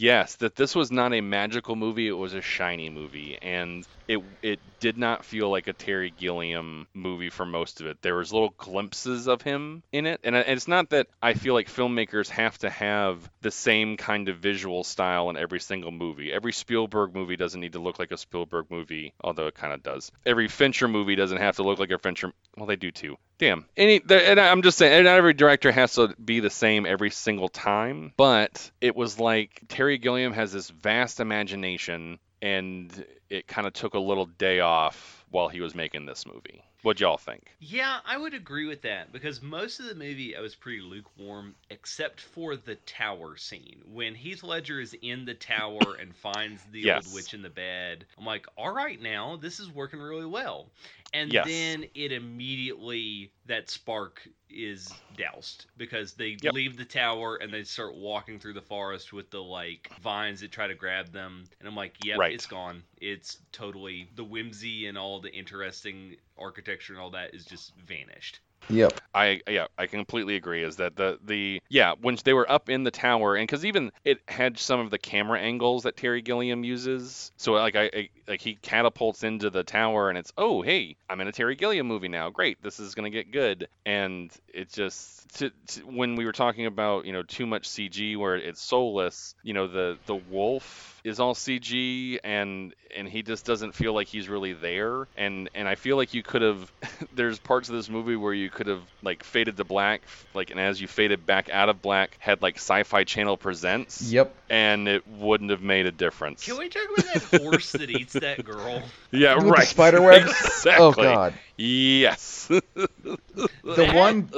Yes, that this was not a magical movie; it was a shiny movie, and it it did not feel like a Terry Gilliam movie for most of it. There was little glimpses of him in it, and it's not that I feel like filmmakers have to have the same kind of visual style in every single movie. Every Spielberg movie doesn't need to look like a Spielberg movie, although it kind of does. Every Fincher movie doesn't have to look like a Fincher. Well, they do too. Damn. Any, and I'm just saying, not every director has to be the same every single time, but it was like Terry Gilliam has this vast imagination, and it kind of took a little day off while he was making this movie. What y'all think? Yeah, I would agree with that because most of the movie I was pretty lukewarm, except for the tower scene when Heath Ledger is in the tower and finds the Yes. old witch in the bed. I'm like, all right, now this is working really well, and Yes. then it immediately that spark is doused because they Yep. leave the tower and they start walking through the forest with the like vines that try to grab them, and I'm like, yep, Right. it's gone. It's totally the whimsy and all the interesting architecture and all that is just vanished. Yep. I yeah, I completely agree. Is that the the yeah when they were up in the tower and because even it had some of the camera angles that Terry Gilliam uses. So like I, I like he catapults into the tower and it's oh hey I'm in a Terry Gilliam movie now. Great, this is gonna get good. And it just to, to, when we were talking about you know too much CG where it's soulless. You know the the wolf is all CG and and he just doesn't feel like he's really there and and I feel like you could have there's parts of this movie where you could have like faded to black like and as you faded back out of black had like sci-fi channel presents Yep. and it wouldn't have made a difference Can we talk about that horse that eats that girl? yeah With right spider webs? Oh, exactly Oh god. yes The That- one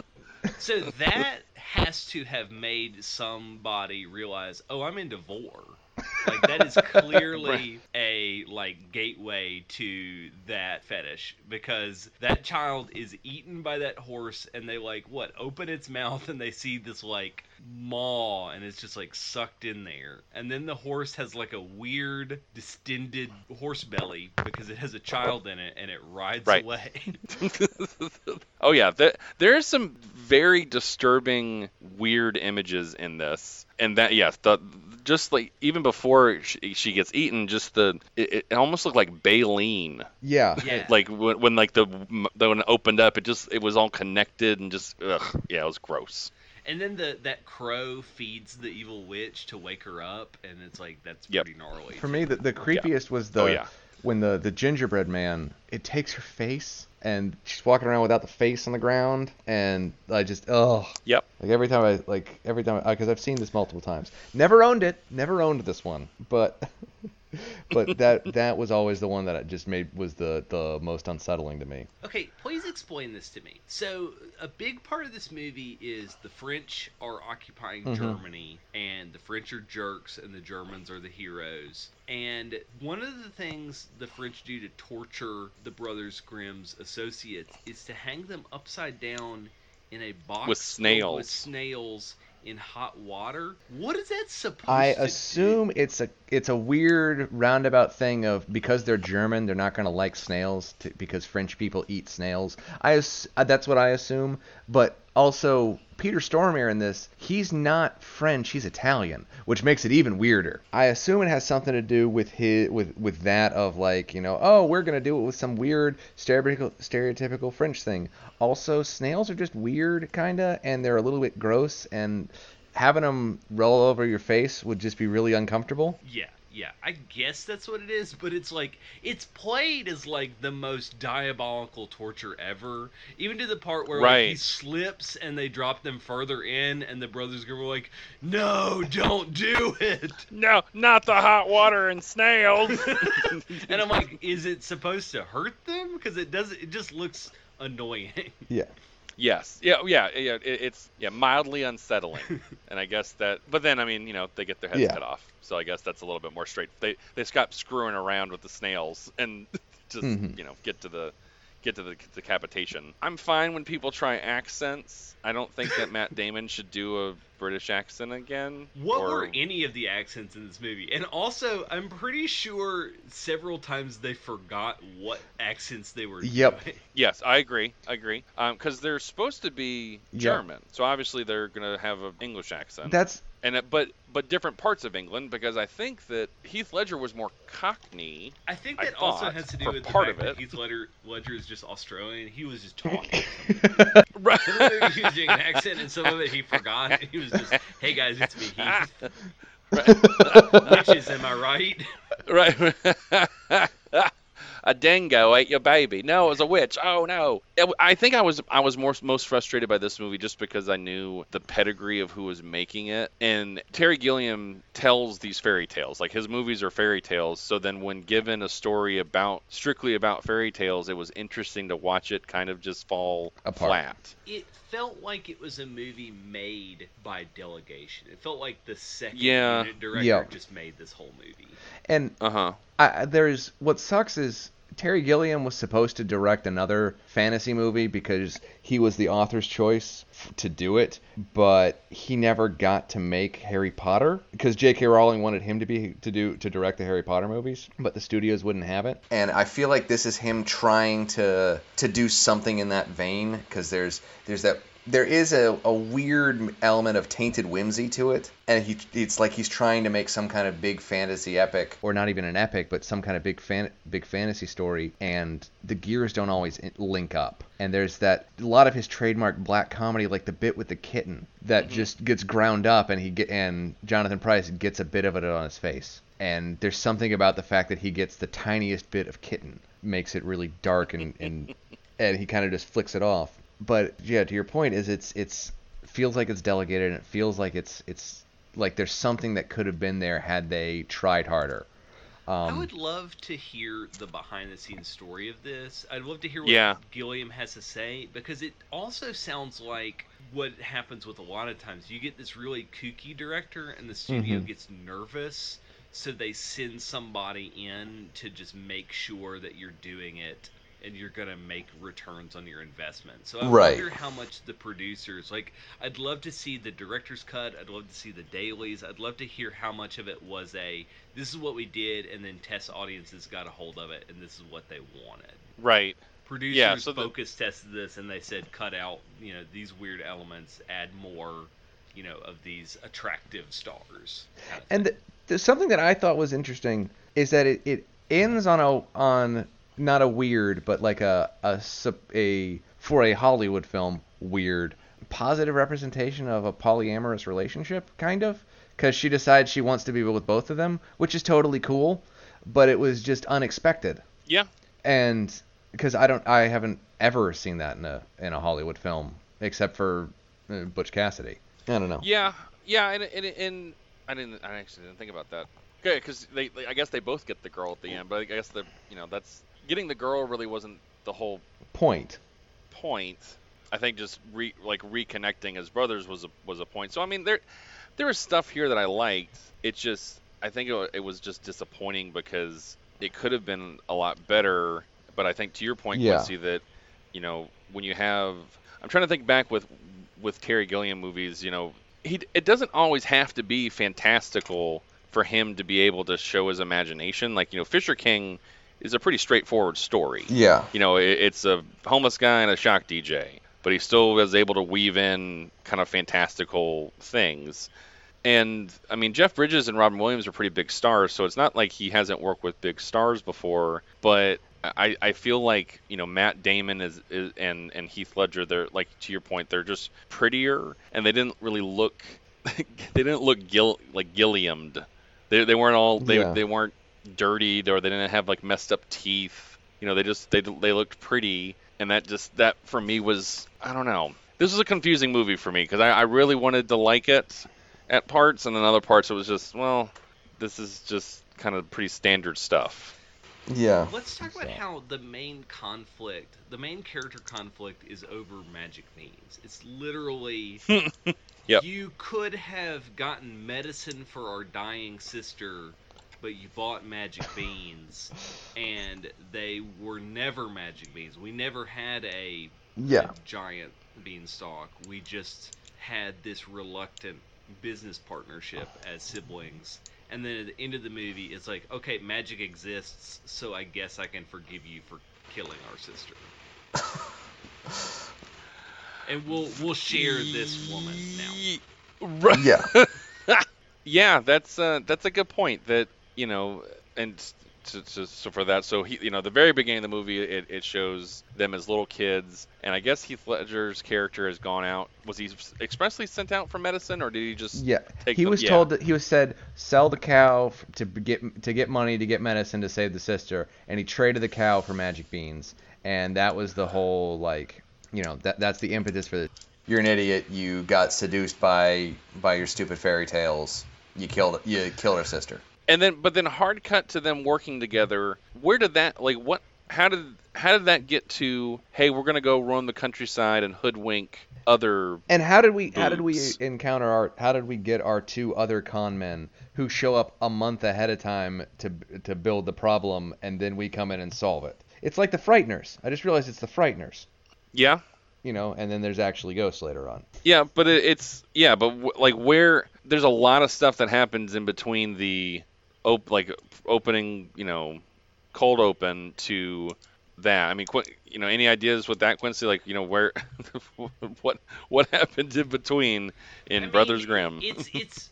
So that has to have made somebody realize, oh, I'm into vor. Like that is clearly a like gateway to that fetish because that child is eaten by that horse and they like what open its mouth and they see this like maw and it's just like sucked in there. And then the horse has like a weird distended horse belly because it has a child in it and it rides Right. away. Oh yeah, there, there are some very disturbing, weird images in this, and that yes, the just like even before she, she gets eaten, just the it, it almost looked like baleen. yeah. yeah Like when, when like the the when it opened up, it just it was all connected and just ugh, yeah, it was gross. And then the that crow feeds the evil witch to wake her up, and it's like that's Yep. pretty gnarly. For me, the, the creepiest was the Oh, yeah. when the the gingerbread man. It takes her face and she's walking around without the face on the ground, and I just oh Yep. like every time I like every time because I've seen this multiple times. Never owned it. Never owned this one, but. but that that was always the one that I just made was the the most unsettling to me. Okay, please explain this to me. So, a big part of this movie is the French are occupying Mhm. Germany, and the French are jerks, and the Germans are the heroes. And one of the things the French do to torture the Brothers Grimm's associates is to hang them upside down in a box With snails. with snails in hot water. What is that supposed I to do? I assume it's a it's a weird roundabout thing of because they're German, they're not going to like snails to, because French people eat snails. I that's what I assume, but also Peter Stormare in this, he's not French, he's Italian, which makes it even weirder. I assume it has something to do with his with with that of like, you know, oh, we're going to do it with some weird stereotypical stereotypical French thing. Also, snails are just weird kind of and they're a little bit gross and having them roll over your face would just be really uncomfortable. Yeah, yeah. I guess that's what it is, but it's like it's played as like the most diabolical torture ever. Even to the part where like, he slips and they drop them further in, and the brothers go like, "No, don't do it." No, not the hot water and snails. and I'm like, is it supposed to hurt them? Because it doesn't. It just looks annoying. Yeah. Yes. Yeah. Oh, yeah. Yeah. It, it's yeah mildly unsettling, and I guess that. But then I mean, you know, they get their heads Yeah. cut off, so I guess that's a little bit more straight. They they stop screwing around with the snails and just Mhm. you know get to the get to the decapitation. I'm fine when people try accents. I don't think that Matt Damon should do a British accent again. What or- were any of the accents in this movie? And also, I'm pretty sure several times they forgot what accents they were Yep. doing. Yes, I agree. I agree. Because they're supposed to be Yeah. German, so obviously they're gonna have an English accent. That's and it, but but different parts of England because I think that Heath Ledger was more Cockney. I think I that also has to do with part of that it. Heath Ledger, Ledger is just Australian. He was just talking. Right. Some of it he was doing an accent, and some of it he forgot. He was just, "Hey guys, it's me, Heath. Witches, am I right?" right. a dingo ate your baby. No, it was a witch. Oh no. It- I think I was I was more most frustrated by this movie just because I knew the pedigree of who was making it. And Terry Gilliam tells these fairy tales. Like his movies are fairy tales. So then when given a story about strictly about fairy tales, it was interesting to watch it kind of just fall Apart. flat. It felt like it was a movie made by delegation. It felt like the second Yeah. unit director Yeah. just made this whole movie. and Uh-huh. There's what sucks is Terry Gilliam was supposed to direct another fantasy movie because he was the author's choice to do it, but he never got to make Harry Potter because J.K. Rowling wanted him to be to do to direct the Harry Potter movies, but the studios wouldn't have it. And I feel like this is him trying to to do something in that vein because there's there's that there is a, a weird element of tainted whimsy to it and he it's like he's trying to make some kind of big fantasy epic or not even an epic but some kind of big fan big fantasy story and the gears don't always link up. And there's that a lot of his trademark black comedy like the bit with the kitten that mm-hmm. just gets ground up and he get and Jonathan Pryce gets a bit of it on his face. And there's something about the fact that he gets the tiniest bit of kitten makes it really dark and and, and he kind of just flicks it off but yeah to your point is it's it's feels like it's delegated and it feels like it's it's like there's something that could have been there had they tried harder I um, would love to hear the behind the scenes story of this. I'd love to hear what Yeah. Gilliam has to say because it also sounds like what happens with a lot of times. You get this really kooky director and the studio Mhm. gets nervous, so they send somebody in to just make sure that you're doing it and you're going to make returns on your investment. So I Right. wonder how much the producers like I'd love to see the director's cut, I'd love to see the dailies, I'd love to hear how much of it was a this is what we did and then test audiences got a hold of it and this is what they wanted. Right. Producers Yeah, so the- focus tested this and they said cut out, you know, these weird elements, add more, you know, of these attractive stars. kind of and th- there's something that I thought was interesting is that it, it ends on a on not a weird but like a a, a for a Hollywood film weird positive representation of a polyamorous relationship kind of because she decides she wants to be with both of them which is totally cool but it was just unexpected Yeah. and because I don't, I haven't ever seen that in a in a Hollywood film except for uh, Butch Cassidy. I don't know. Yeah, yeah, and, and, and I didn't, I actually didn't think about that. Okay, because they, they, I guess they both get the girl at the end, but I guess the, you know, that's getting the girl really wasn't the whole Point. point. I think just re, like reconnecting as brothers was a was a point. So I mean, there, there was stuff here that I liked. It just, I think it, it was just disappointing because it could have been a lot better. But I think to your point, Yeah. Quincy, that you know when you have, I'm trying to think back with with Terry Gilliam movies. You know, he it doesn't always have to be fantastical for him to be able to show his imagination. Like you know, Fisher King is a pretty straightforward story Yeah. you know, it, it's a homeless guy and a shock DJ, but he still was able to weave in kind of fantastical things. And I mean, Jeff Bridges and Robin Williams are pretty big stars, so it's not like he hasn't worked with big stars before. But I, I feel like you know Matt Damon is, is and and Heath Ledger, they're like to your point, they're just prettier, and they didn't really look, they didn't look gil, like Gilliamed. They, they weren't all they, Yeah. they weren't dirtied or they didn't have like messed up teeth. You know, they just they they looked pretty, and that just that for me was I don't know. This was a confusing movie for me because I, I really wanted to like it at parts, and then other parts it was just well, this is just kind of pretty standard stuff. Yeah. Let's talk about how the main conflict, the main character conflict, is over magic beans. It's literally Yep. you could have gotten medicine for our dying sister, but you bought magic beans, and they were never magic beans. We never had a, Yeah. a giant beanstalk. We just had this reluctant business partnership as siblings. And then at the end of the movie, it's like, okay, magic exists, so I guess I can forgive you for killing our sister. and we'll we'll share this woman now. Right. Yeah. Yeah, that's uh, that's a good point. That you know, and to, to, so for that, so he, you know, the very beginning of the movie, it, it shows them as little kids, and I guess Heath Ledger's character has gone out. Was he expressly sent out for medicine, or did he just? Yeah, he them? was Yeah. told that he was said sell the cow to get to get money to get medicine to save the sister, and he traded the cow for magic beans, and that was the whole like, you know, that that's the impetus for this. You're an idiot. You got seduced by by your stupid fairy tales. You killed you killed her sister. And then, but then hard cut to them working together. Where did that like what? How did how did that get to? Hey, we're gonna go roam the countryside and hoodwink other. And how did we how did we encounter our how did we get our two other con men who show up a month ahead of time to to build the problem, and then we come in and solve it? It's like the Frighteners. I just realized it's the Frighteners. Yeah, You know, and then there's actually ghosts later on. Yeah, but it, it's yeah, but w- like where there's a lot of stuff that happens in between the op- like opening, you know, cold open to that. I mean, Qu- you know, any ideas with that Quincy? Like, you know, where what what happened in between in I mean, Brothers Grimm? It's it's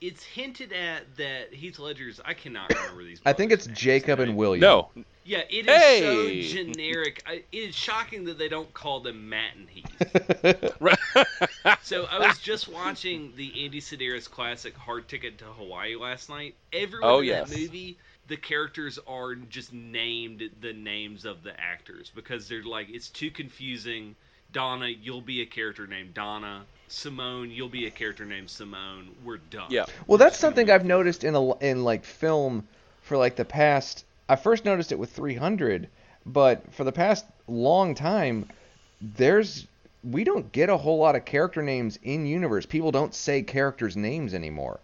it's hinted at that Heath Ledger's. I cannot remember these. I think it's names, Jacob right? and William. no, Yeah, it is Hey! so generic. I, it is shocking that they don't call them Matt and Heath. So I was just watching the Andy Sidaris classic Hard Ticket to Hawaii last night. Everyone Oh, in yes. that movie, the characters are just named the names of the actors because they're like it's too confusing. Donna, you'll be a character named Donna. Simone, you'll be a character named Simone. We're done. Yeah. Well, that's something I've noticed in a in like film for like the past. I first noticed it with 300, but for the past long time, there's we don't get a whole lot of character names in universe. People don't say characters' names anymore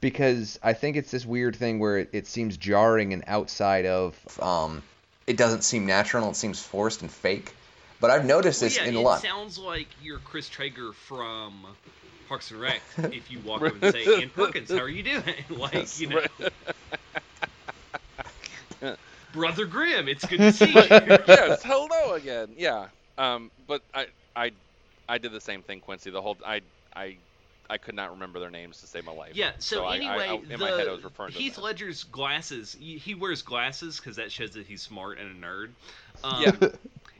because I think it's this weird thing where it, it seems jarring and outside of. Um, it doesn't seem natural. It seems forced and fake. But I've noticed Well, this yeah, in a it lot. sounds like you're Chris Traeger from Parks and Rec. if you walk up and say, "Ann Perkins, how are you doing?" like you know, Brother Grimm, it's good to see you. yes, hello again. Yeah. Um, but I, I, I did the same thing, Quincy. The whole I, I, I could not remember their names to save my life. Yeah. So, I- I- anyway, I- in the my head I was referring to Heath them. Ledger's glasses. He, he wears glasses because that shows that he's smart and a nerd. Um, Yeah.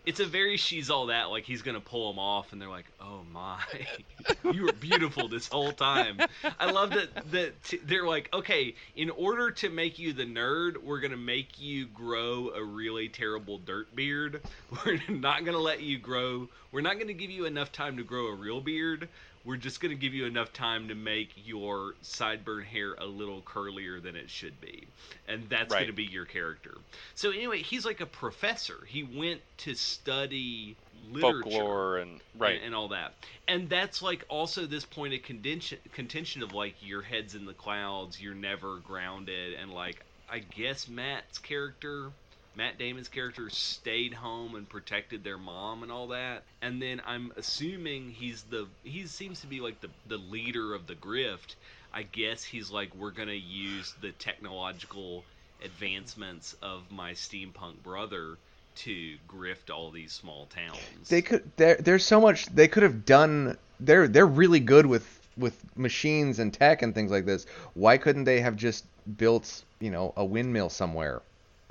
It's a very she's all that like he's gonna pull them off and they're like oh my. You were beautiful this whole time. I love that that t- they're like okay in order to make you the nerd we're gonna make you grow a really terrible dirt beard. We're not gonna let you grow we're not gonna give you enough time to grow a real beard we're just going to give you enough time to make your sideburn hair a little curlier than it should be. And that's Right. going to be your character. So, anyway, he's like a professor. He went to study literature. folklore and right. And, and all that. And that's like also this point of contention, contention of like your head's in the clouds, you're never grounded. And like, I guess Matt's character. Matt Damon's character stayed home and protected their mom and all that. And then I'm assuming he's the he seems to be like the the leader of the grift. I guess he's like we're going to use the technological advancements of my steampunk brother to grift all these small towns. They could there there's so much they could have done. They're they're really good with with machines and tech and things like this. Why couldn't they have just built you know a windmill somewhere,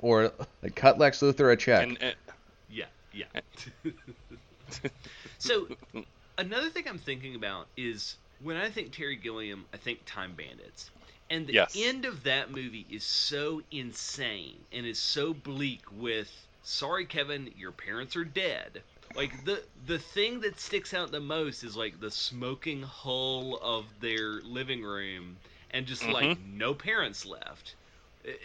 or like, cut Lex Luthor a check? and, and Yeah, yeah. so another thing I'm thinking about is when I think Terry Gilliam, I think Time Bandits. And the Yes. end of that movie is so insane and is so bleak with sorry Kevin, your parents are dead. Like the the thing that sticks out the most is like the smoking hull of their living room and just like mm-hmm. no parents left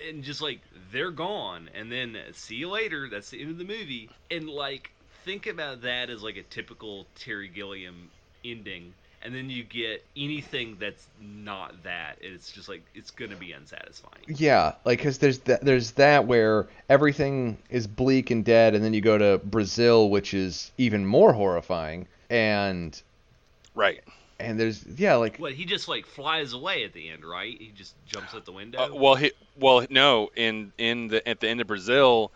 and just like they're gone and then see you later that's the end of the movie and like think about that as like a typical terry gilliam ending and then you get anything that's not that it's just like it's gonna be unsatisfying Yeah, like because there's that there's that where everything is bleak and dead, and then you go to Brazil, which is even more horrifying, and right. And there's yeah like what he just like flies away at the end right he just jumps out the window Uh, well, he well no in in the at the end of Brazil,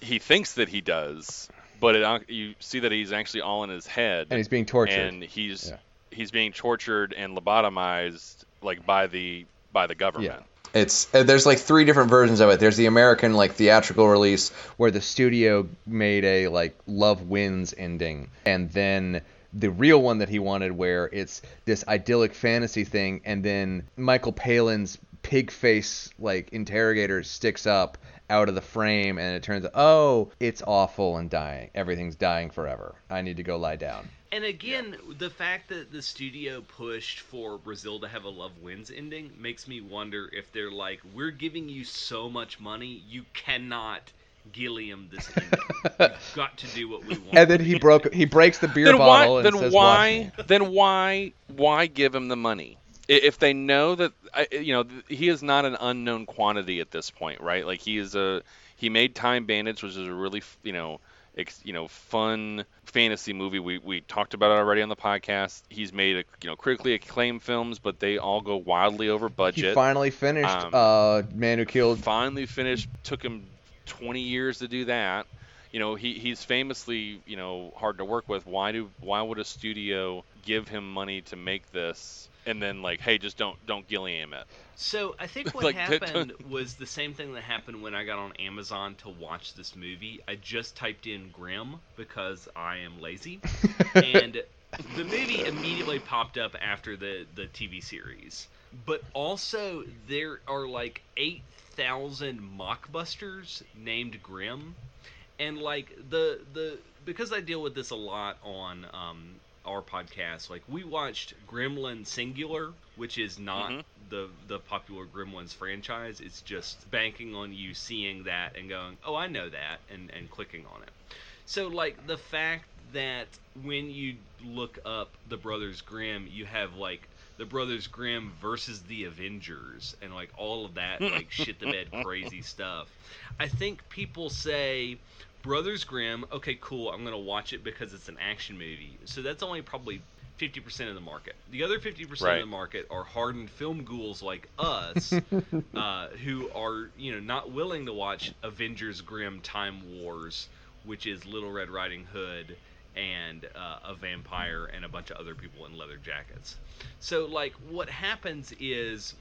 he thinks that he does, but it, you see that he's actually all in his head, and he's being tortured. and he's Yeah. he's being tortured and lobotomized like by the by the government. Yeah. It's uh, there's like three different versions of it. There's the American like theatrical release. where the studio made a like love wins ending and then the real one that he wanted where it's this idyllic fantasy thing and then Michael Palin's pig face like interrogator sticks up out of the frame and it turns out oh it's awful and dying. Everything's dying forever. I need to go lie down. And again, the fact that the studio pushed for Brazil to have a Love Wins ending makes me wonder if they're like, we're giving you so much money, you cannot Gilliam this ending. You've got to do what we want. and then he broke he breaks the beer Then bottle why? and Then says why? "Watch me." Then why? Why give him the money? If they know that, you know, he is not an unknown quantity at this point, right? Like he is a he made Time Bandits, which is a really, you know, ex, you know, fun fantasy movie. We we talked about it already on the podcast. He's made a, you know critically acclaimed films, but they all go wildly over he budget. finally finished Um, uh Man Who Killed finally finished. Took him 20 years to do that. You know, he, he's famously, you know, hard to work with. Why do why would a studio give him money to make this and then like, hey, just don't don't Gilliam it? So I think what Like, happened was the same thing that happened when I got on Amazon to watch this movie. I just typed in Grimm because I am lazy, and the movie immediately popped up after the the TV series. But also there are like eight thousand mockbusters named Grimm, and like the the because I deal with this a lot on um, our podcast. Like we watched Gremlin Singular, which is not Mhm. the the popular Gremlins franchise. It's just banking on you seeing that and going, "Oh, I know that," and and clicking on it. So like the fact that when you look up the Brothers Grimm, you have like the Brothers Grimm versus the Avengers and like all of that like shit the bed crazy stuff. I think people say Brothers Grimm, okay, cool, I'm gonna watch it because it's an action movie. So that's only probably 50% of the market. The other 50% Right. of the market are hardened film ghouls like us, uh, who are you know not willing to watch Avengers Grimm Time Wars, which is Little Red Riding Hood and uh, a vampire and a bunch of other people in leather jackets. So like what happens is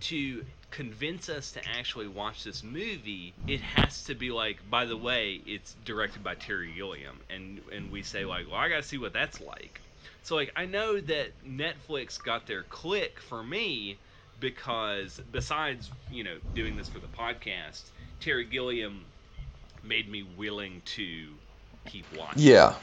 to convince us to actually watch this movie, it has to be like, by the way, it's directed by Terry Gilliam, and and we say like, well, I gotta see what that's like. So like, I know that Netflix got their click for me because besides you know doing this for the podcast, Terry Gilliam made me willing to keep watching. Yeah.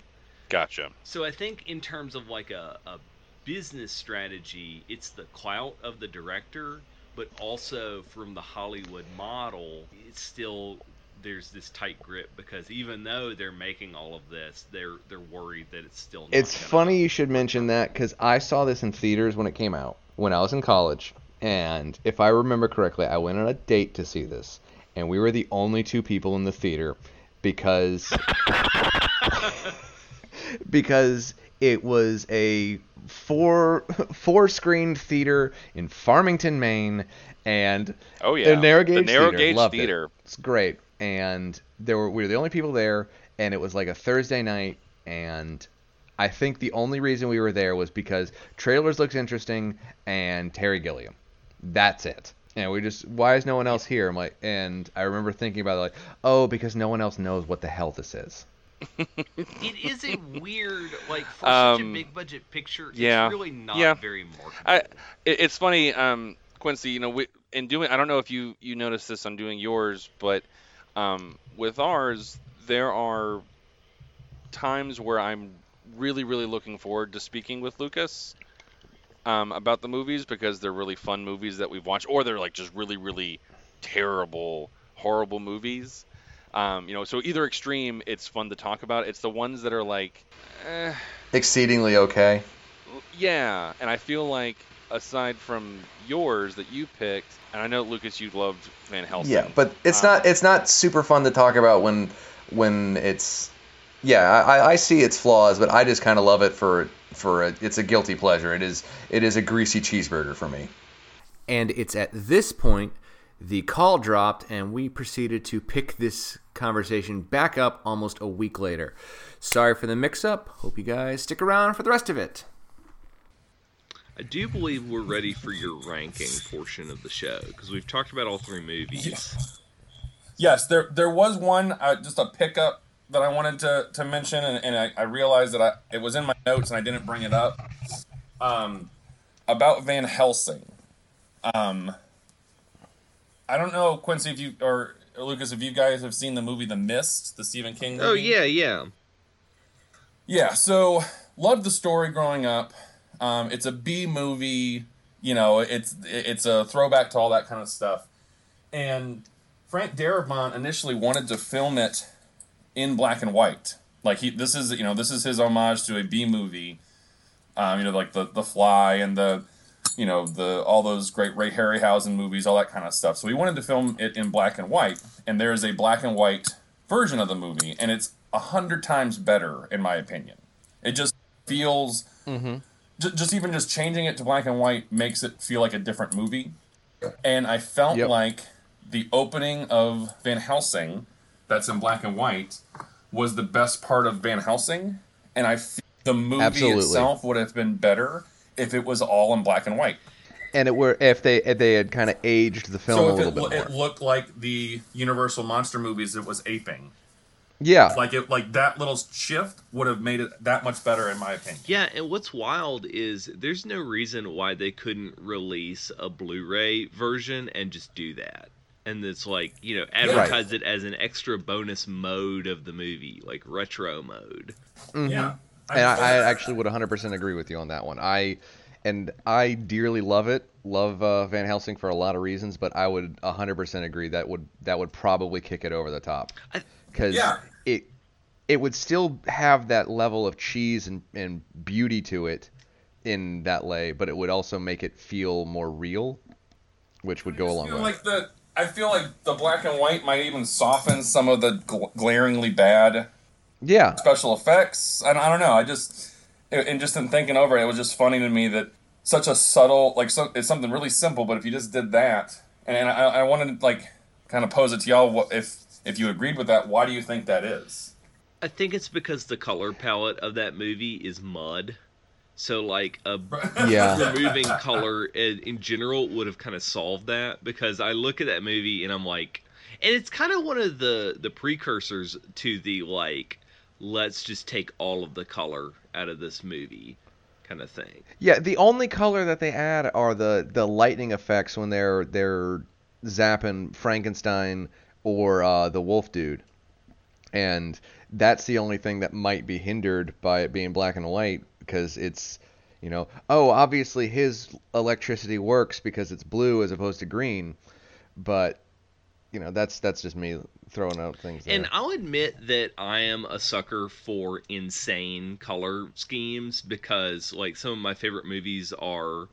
Gotcha. So I think in terms of like a, a business strategy, it's the clout of the director, but also from the Hollywood model, it's still there's this tight grip because even though they're making all of this, they're they're worried that it's still. Not It's gonna- funny you should mention that because I saw this in theaters when it came out when I was in college, and if I remember correctly, I went on a date to see this, and we were the only two people in the theater because because it was a four four screened theater in Farmington, Maine, and Oh yeah. the narrow gauge the narrow theater. gauge Loved it. It's great, and there were we were the only people there, and it was like a Thursday night, and I think the only reason we were there was because trailers looks interesting and Terry Gilliam. That's it. And we just why is no one else here? I'm like, and I remember thinking about it like, oh, because no one else knows what the hell this is. It is a weird like for such a Um, big budget picture. yeah, It's really not yeah. very marketable. I, it, it's funny, um, Quincy. You know, we, in doing, I don't know if you you noticed this on doing yours, but um, with ours, there are times where I'm really, really looking forward to speaking with Lucas um, about the movies because they're really fun movies that we've watched, or they're like just really, really terrible, horrible movies. Um, you know, so either extreme, it's fun to talk about. It's the ones that are like, eh, Exceedingly okay. yeah, and I feel like aside from yours that you picked, and I know Lucas, you loved Van Helsing. Yeah, but it's um, not it's not super fun to talk about when when it's yeah I, I see its flaws, but I just kind of love it for for a, it's a guilty pleasure. It is it is a greasy cheeseburger for me. And it's at this point the call dropped, and we proceeded to pick this conversation back up almost a week later. Sorry for the mix up. Hope you guys stick around for the rest of it. I do believe we're ready for your ranking portion of the show because we've talked about all three movies. Yes, yes there there was one uh, just a pickup that I wanted to, to mention, and, and I, I realized that I, it was in my notes and I didn't bring it up. Um, about Van Helsing. Um, I don't know Quincy if you or Lucas if you guys have seen the movie The Mist, the Stephen King movie. Oh yeah, yeah. Yeah, so loved the story growing up. Um, it's a B movie, you know. It's it's a throwback to all that kind of stuff. And Frank Darabont initially wanted to film it in black and white. Like he, this is you know this is his homage to a B movie. Um, you know, like the the Fly and the you know the all those great Ray Harryhausen movies, all that kind of stuff. So we wanted to film it in black and white, and there is a black and white version of the movie, and it's a hundred times better in my opinion. It just feels Mm-hmm. j- just even just changing it to black and white makes it feel like a different movie. And I felt Yep. like the opening of Van Helsing, that's in black and white, was the best part of Van Helsing. And I feel the movie Absolutely. itself would have been better if it was all in black and white. And it were if they if they had kind of aged the film a so if little it, bit lo- more. it looked like the Universal monster movies it was aping. yeah. Like it like that little shift would have made it that much better in my opinion. Yeah, and what's wild is there's no reason why they couldn't release a Blu-ray version and just do that. And it's like, you know, advertise it as an extra bonus mode of the movie, like retro mode. Mhm. Yeah. And I, I actually would 100% agree with you on that one. I and I dearly love it. Love uh, Van Helsing for a lot of reasons, but I would 100% agree that would that would probably kick it over the top because Yeah. it it would still have that level of cheese and, and beauty to it in that lay, but it would also make it feel more real, which would go a I long feel way. like the I feel like the black and white might even soften some of the gl- glaringly bad yeah, special effects. I, don't- I don't know. I just and just in thinking over it, it was just funny to me that such a subtle like so, it's something really simple, but if you just did that, and I, I wanted to like kind of pose it to y'all, what if if you agreed with that, why do you think that is? I think it's because the color palette of that movie is mud. So like a yeah, removing color in, in general would have kind of solved that because I look at that movie and I'm like, and it's kind of one of the the precursors to the like, let's just take all of the color out of this movie kind of thing. yeah. The only color that they add are the the lightning effects when they're they're zapping Frankenstein or uh, the Wolf Dude, and that's the only thing that might be hindered by it being black and white because it's you know oh obviously his electricity works because it's blue as opposed to green, but you know that's that's just me throwing out things. There. And I'll admit that I am a sucker for insane color schemes because like some of my favorite movies are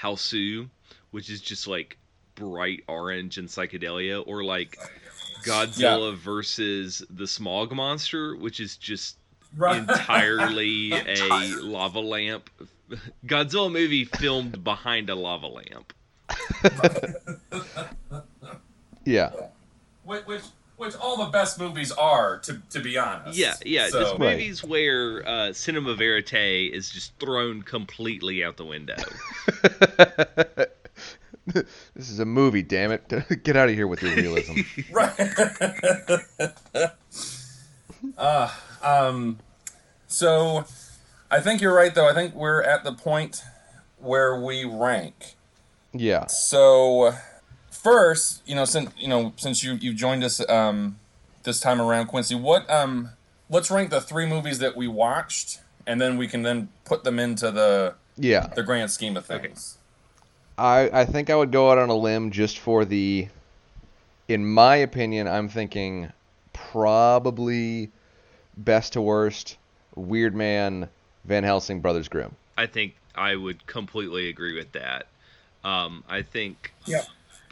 Hausu, which is just like bright orange and psychedelia, or like Godzilla versus the Smog Monster, which is just entirely a lava lamp. Godzilla movie filmed behind a lava lamp. yeah, which, which which all the best movies are to to be honest. Yeah, yeah, So- just movies where uh, cinema verite is just thrown completely out the window. this is a movie, damn it! Get out of here with your realism. Right. uh, um, so I think you're right, though. I think we're at the point where we rank. yeah. So first, you know, since you know, since you you joined us um, this time around, Quincy, what um, let's rank the three movies that we watched, and then we can then put them into the Yeah. the grand scheme of things. I, I think I would go out on a limb just for the. In my opinion, I'm thinking probably best to worst, Weird Man, Van Helsing, Brothers Grimm. I think I would completely agree with that. Um, I think Yeah.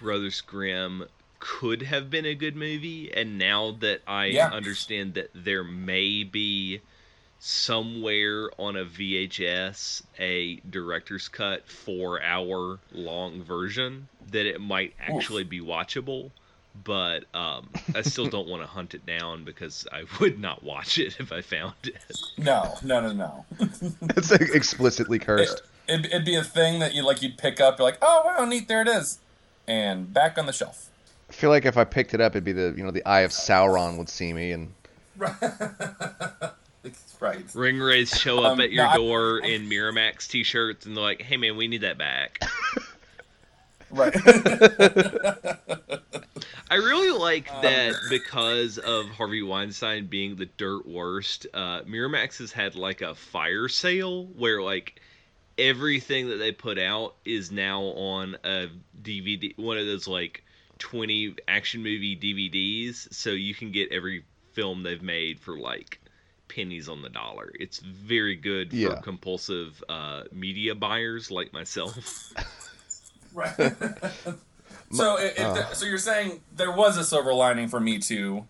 Brothers Grimm could have been a good movie, and now that I Yeah. understand that there may be somewhere on a VHS a director's cut four hour long version, that it might actually be watchable. But um, I still don't want to hunt it down because I would not watch it if I found it. No, no, no, no. It's explicitly cursed. it'd, it'd be a thing that you like you'd pick up. You're like, oh wow, neat, there it is, and back on the shelf. I feel like if I picked it up, it'd be the you know the Eye of Sauron would see me and right. Ringwraiths show up Um, at your no, I- door in Miramax t-shirts and they're like, "Hey man, we need that back." Right. I really like Um, that because of Harvey Weinstein being the dirt worst. Uh, Miramax has had like a fire sale where like everything that they put out is now on a DVD, one of those like twenty action movie DVDs, so you can get every film they've made for like pennies on the dollar. It's very good for Yeah. compulsive uh, media buyers like myself. right. so, if, if there- so you're saying there was a silver lining for Me Too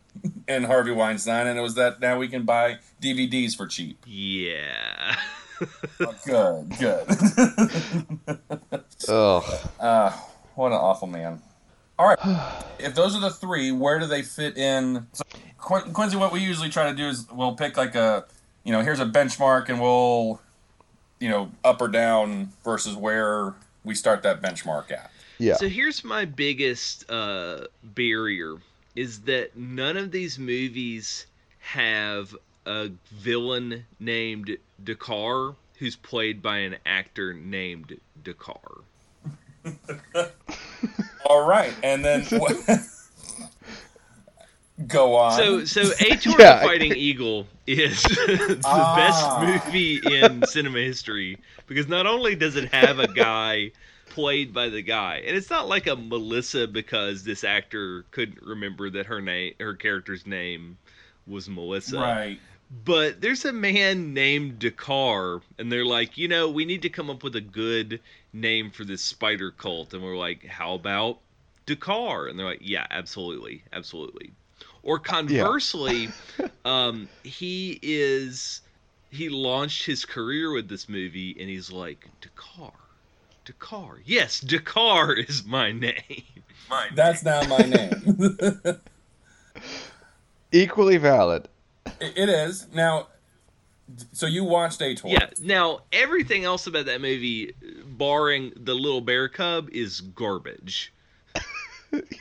and Harvey Weinstein, and it was that now we can buy DVDs for cheap. yeah. Good, good. ugh. Uh, what an awful man. All right. if those are the three, where do they fit in? So, Qu- Quincy, what we usually try to do is we'll pick like a, you know, here's a benchmark, and we'll, you know, up or down versus where we start that benchmark at. Yeah. So here's my biggest uh, barrier is that none of these movies have a villain named Dakar who's played by an actor named Dakar. All right, and then what? go on. So so Ator Yeah. the Fighting Eagle is the Ah. best movie in cinema history because not only does it have a guy played by the guy, and it's not like a Melissa because this actor couldn't remember that her name her character's name was Melissa. right. But there's a man named Dakar, and they're like, you know, we need to come up with a good name for this spider cult. And we're like, how about Dakar? And they're like, yeah, absolutely, absolutely. Or conversely, um, he is he launched his career with this movie, and he's like, Dakar, Dakar, yes, Dakar is my name. That's now my name. Equally valid. It- it is now. So you watched Ator? Yeah. Now everything else about that movie, barring the little bear cub, is garbage.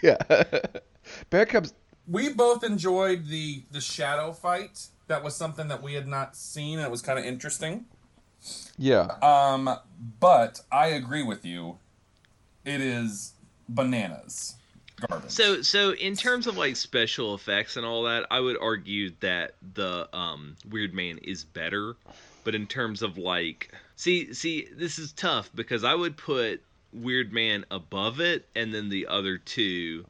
Yeah. Bear Cubs. we both enjoyed the the shadow fight. That was something that we had not seen, and it was kind of interesting. Yeah. Um, but I agree with you. It is bananas, garbage. So, so in terms of like special effects and all that, I would argue that the um, Weird Man is better. But in terms of like, see, see, this is tough because I would put Weird Man above it, and then the other two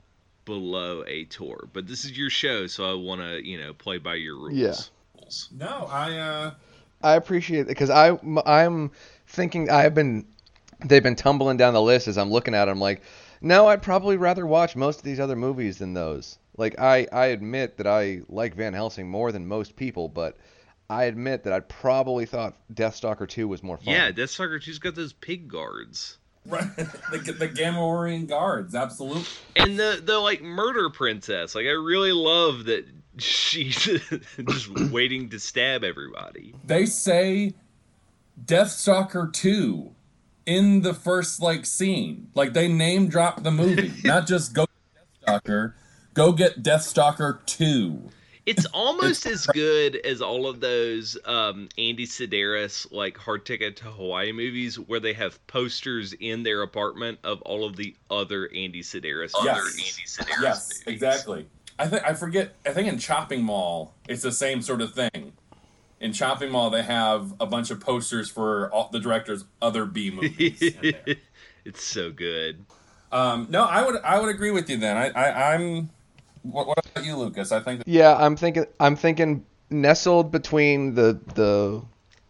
below Ator. But this is your show, so I want to, you know, play by your rules. Yeah. no, I uh, I appreciate it because I I'm thinking I've been they've been tumbling down the list as I'm looking at them like no I'd probably rather watch most of these other movies than those like I I admit that I like Van Helsing more than most people but I admit that I probably thought Deathstalker 2 was more fun Yeah, Deathstalker 2's got those pig guards. right, the the Gamorrean guards, absolutely. And the the like murder princess. Like I really love that she's just waiting to stab everybody. They say Deathstalker two in the first like scene. Like they name drop the movie, not just go Deathstalker. Go get Deathstalker two. It's almost as good as all of those um, Andy Sidaris like Hard Ticket to Hawaii movies where they have posters in their apartment of all of the other Andy Sidaris Yes. other Andy Sidaris Yes, movies. exactly. I think I forget. I think in Chopping Mall, it's the same sort of thing. In Chopping Mall, they have a bunch of posters for all the director's other B movies. it's so good. um, no, I would I would agree with you then. I, I I'm. What, what about you, Lucas? I think Yeah, I'm thinking I'm thinking nestled between the the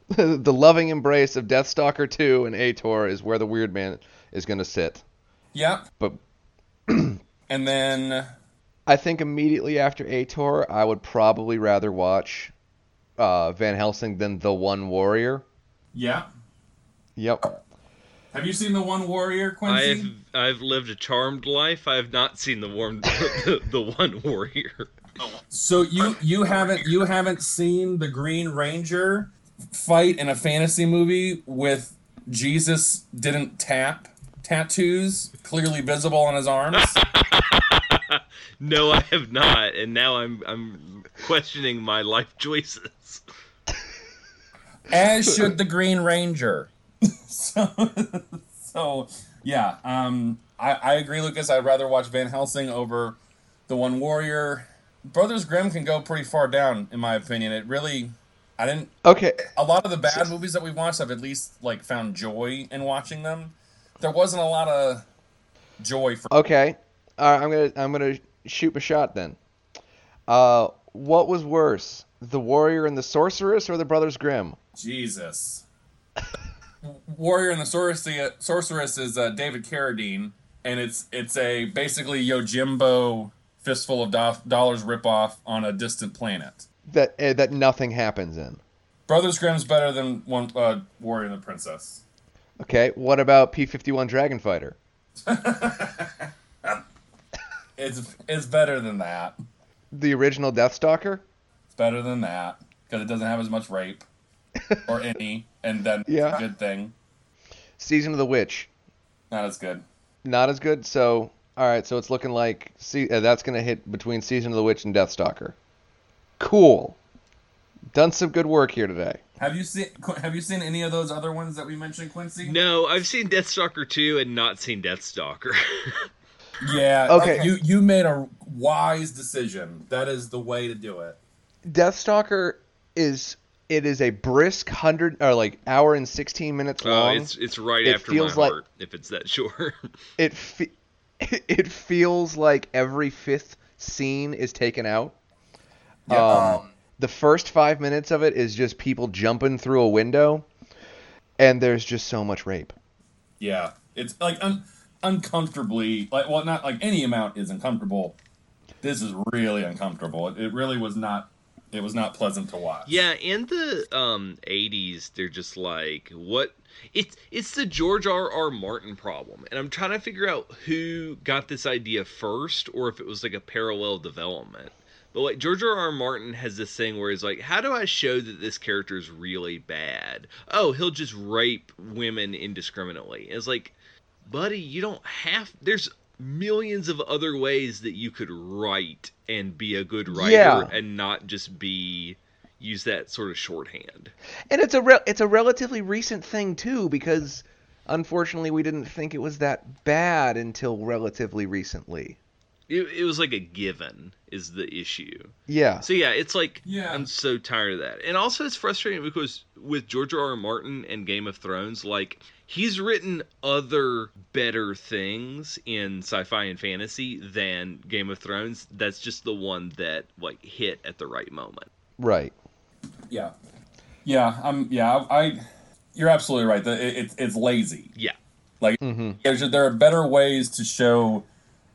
the loving embrace of Deathstalker 2 and Ator is where the Weird Man is going to sit. yeah. But And then I think immediately after Ator, I would probably rather watch uh, Van Helsing than The One Warrior. yeah. Yep. Have you seen the One Warrior, Quincy? I've I've lived a charmed life. I have not seen the warm the, the one warrior. So you you haven't you haven't seen the Green Ranger fight in a fantasy movie with Jesus didn't tap tattoos clearly visible on his arms? No, I have not, and now I'm I'm questioning my life choices. As should the Green Ranger. so, so yeah, um, I, I agree, Lucas. I'd rather watch Van Helsing over the One Warrior. Brothers Grimm can go pretty far down, in my opinion. It really, I didn't. Okay, A lot of the bad movies that we've watched, I've at least like found joy in watching them. There wasn't a lot of joy for. okay. All right, I'm gonna I'm gonna shoot my shot then. Uh, what was worse, the warrior and the sorceress, or the Brothers Grimm? Jesus. Warrior and the Sorceress, Sorceress is uh, David Carradine, and it's it's a basically Yojimbo fistful of do- dollars ripoff on a distant planet. That uh, that nothing happens in. Brothers Grimm's better than one uh, Warrior and the Princess. Okay, what about P51 Dragon Fighter? It's it's better than that. The original Deathstalker? It's better than that because it doesn't have as much rape or any, and then Yeah. it's a good thing. Season of the Witch? Not as good. Not as good. So, all right, so it's looking like see, uh, that's gonna hit between Season of the Witch and Deathstalker. Cool. Done some good work here today. Have you seen Have you seen any of those other ones that we mentioned, Quincy? No, I've seen Deathstalker 2 and not seen Deathstalker. Yeah. Okay. You you made a wise decision. That is the way to do it. Deathstalker is it is a brisk hundred or like hour and sixteen minutes oh, long. it's it's right It after my feels like- heart if it's that short. it fe- it feels like every fifth scene is taken out. Um, the first five minutes of it is just people jumping through a window, and there's just so much rape. Yeah. It's like un- uncomfortably like well not like any amount is uncomfortable. This is really uncomfortable. It, it really was not it was not pleasant to watch. Yeah, in the um 80s, they're just like what it's it's the George R. R. Martin problem, and I'm trying to figure out who got this idea first, or if it was like a parallel development. But like George R. R. Martin has this thing where he's like, how do I show that this character is really bad? Oh, he'll just rape women indiscriminately. It's like, buddy, you don't have. There's millions of other ways that you could write and be a good writer Yeah. and not just be use that sort of shorthand. And it's a re- it's a relatively recent thing too, because unfortunately we didn't think it was that bad until relatively recently. It, it was like a given is the issue. Yeah. So yeah, it's like Yeah. I'm so tired of that. And also it's frustrating because with George R. R. Martin and Game of Thrones, like he's written other better things in sci-fi and fantasy than Game of Thrones. That's just the one that like hit at the right moment. Right. Yeah. Yeah, I'm yeah, I, I you're absolutely right. The, it, it's it's lazy. Yeah. Like mm-hmm. there's there are better ways to show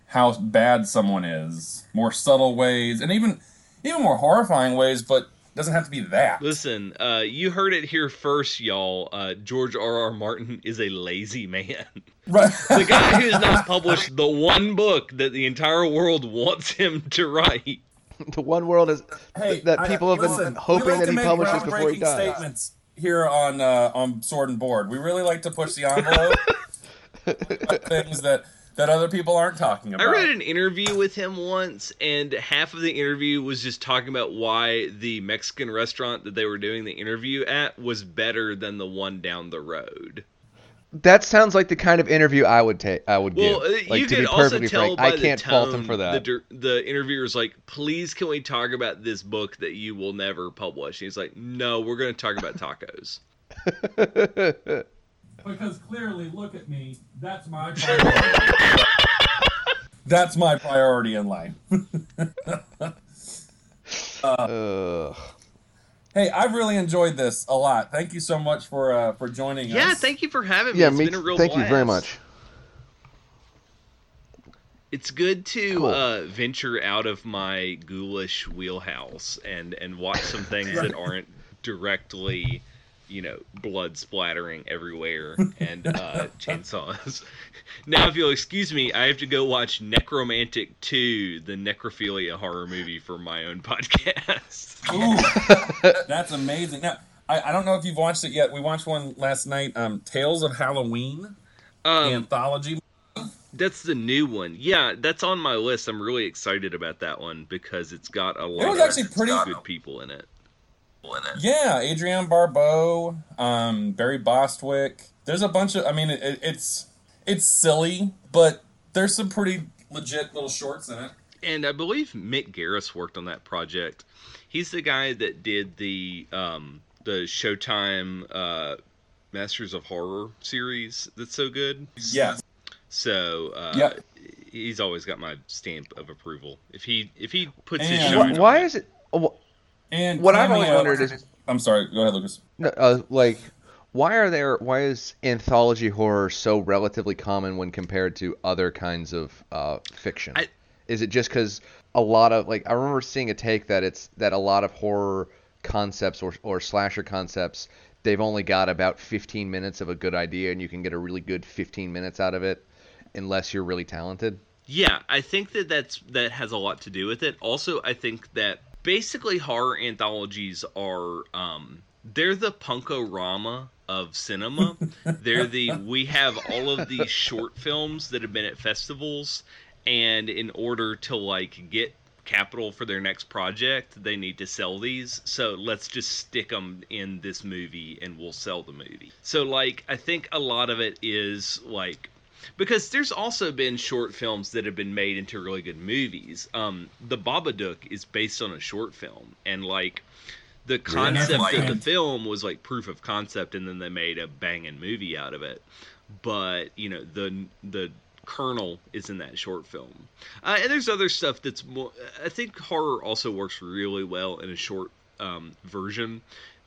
how bad someone is, more subtle ways, and even even more horrifying ways, but doesn't have to be that. Listen, uh, you heard it here first, y'all. Uh, George R. R. Martin is a lazy man. Right. the guy who has not published the one book that the entire world wants him to write. The one world is Hey, that I- people have been listen, we hoping like that he publishes before he dies. Statements here on uh, on Sword and Board. We really like to push the envelope. things that that other people aren't talking about. I about. read an interview with him once, and half of the interview was just talking about why the Mexican restaurant that they were doing the interview at was better than the one down the road. That sounds like the kind of interview I would take. I would Well, give. uh, Like you to could be also perfectly tell frank, by I can't the tone, fault him for that. The, dir- the interviewer's like, "Please, can we talk about this book that you will never publish?" And he's like, "No, we're going to talk about tacos." Because clearly, look at me. That's my priority. That's my priority in life. Ugh. Hey, I've really enjoyed this a lot. Thank you so much for uh, for joining yeah, us. Yeah, thank you for having me. yeah, It's me. been a real Thank you very much. It's good to Cool. uh, venture out of my ghoulish wheelhouse and and watch some things that aren't directly, you know, blood splattering everywhere and uh, chainsaws. now, if you'll excuse me, I have to go watch Nekromantik 2, the necrophilia horror movie for my own podcast. Ooh, that's amazing. Now, I, I don't know if you've watched it yet. We watched one last night. Um, Tales of Halloween Um, anthology. that's the new one. Yeah, that's on my list. I'm really excited about that one because it's got a lot it was of actually pretty- good people in it. Yeah, Adrienne Barbeau, um, Barry Bostwick. There's a bunch of. I mean, it, it, it's it's silly, but there's some pretty legit little shorts in it. And I believe Mick Garris worked on that project. He's the guy that did the um, the Showtime uh, Masters of Horror series. That's so good. Yes. So uh, Yeah. he's always got my stamp of approval. If he if he puts his And- show Why, on why it- is it? Wh- And What I've always wondered is- I'm sorry. Go ahead, Lucas. Uh, like, why are there? Why is anthology horror so relatively common when compared to other kinds of uh, fiction? I- is it just because a lot of like I remember seeing a take that it's that a lot of horror concepts or or slasher concepts they've only got about 15 minutes of a good idea and you can get a really good 15 minutes out of it unless you're really talented. Yeah, I think that that's that has a lot to do with it. Also, I think that basically horror anthologies are um they're the punkorama of cinema. they're the we have all of these short films that have been at festivals and in order to like get capital for their next project, they need to sell these. So let's just stick them in this movie and we'll sell the movie. So like I think a lot of it is like because there's also been short films that have been made into really good movies. Um, the Babadook is based on a short film, and like the concept Really? of the film was like proof of concept, and then they made a banging movie out of it. But you know the the kernel is in that short film, uh, and there's other stuff that's more. I think horror also works really well in a short um, version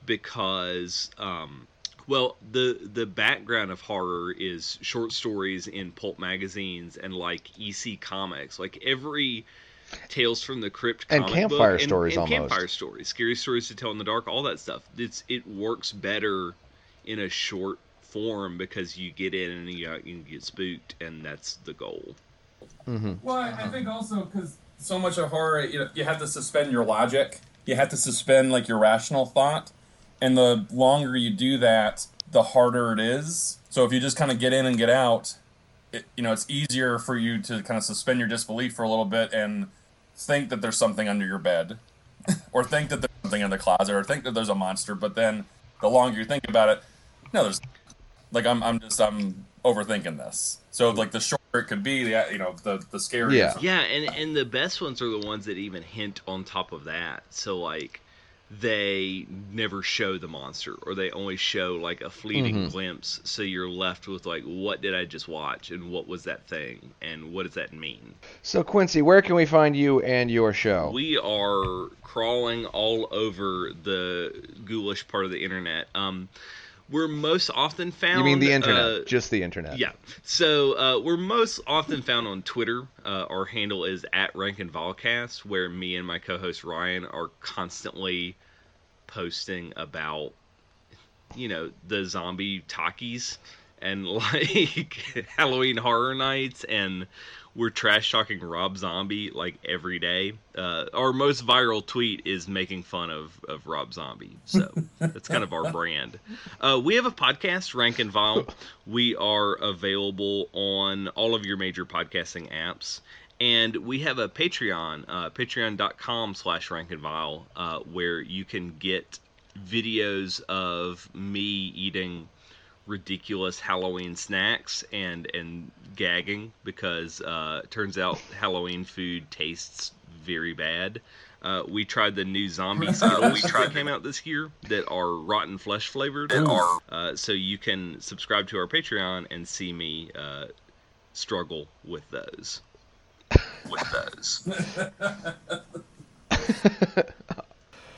because um, well the the background of horror is short stories in pulp magazines and like EC comics. Like every Tales from the Crypt And campfire book, stories and, almost. campfire stories scary stories to tell in the dark all that stuff. It's it works better in a short form because you get in and you, you get spooked and that's the goal. Mm-hmm. Well, I I think also because so much of horror, you know, you have to suspend your logic. You have to suspend like your rational thought, and the longer you do that, the harder it is. So if you just kind of get in and get out, it, you know, it's easier for you to kind of suspend your disbelief for a little bit and think that there's something under your bed, or think that there's something in the closet, or think that there's a monster. But then the longer you think about it, no, there's like I'm I'm just I'm overthinking this. So like the shorter it could be, the you know the the scarier. Yeah. Yeah, and and the best ones are the ones that even hint on top of that. So like they never show the monster or they only show like a fleeting Mhm. glimpse so you're left with like what did I just watch and what was that thing and what does that mean? So Quincy, where can we find you and your show? We are crawling all over the ghoulish part of the internet. Um we're most often found you mean the internet? uh, just the internet. Yeah. So uh, we're most often found on Twitter. Uh, our handle is at Rank and Volcast, where me and my co-host Ryan are constantly posting about, you know, the zombie talkies and like Halloween Horror Nights, and we're trash talking Rob Zombie like every day. Uh, our most viral tweet is making fun of, of Rob Zombie, so that's kind of our brand. Uh, we have a podcast, Rank and Vile. We are available on all of your major podcasting apps. And we have a Patreon, uh, patreon.com slash rank and vile, uh, where you can get videos of me eating ridiculous Halloween snacks and and gagging because uh, turns out Halloween food tastes very bad. Uh, we tried the new zombie Skittles that came out this year that are rotten flesh flavored. Are, uh, so you can subscribe to our Patreon and see me uh, struggle with those. With those.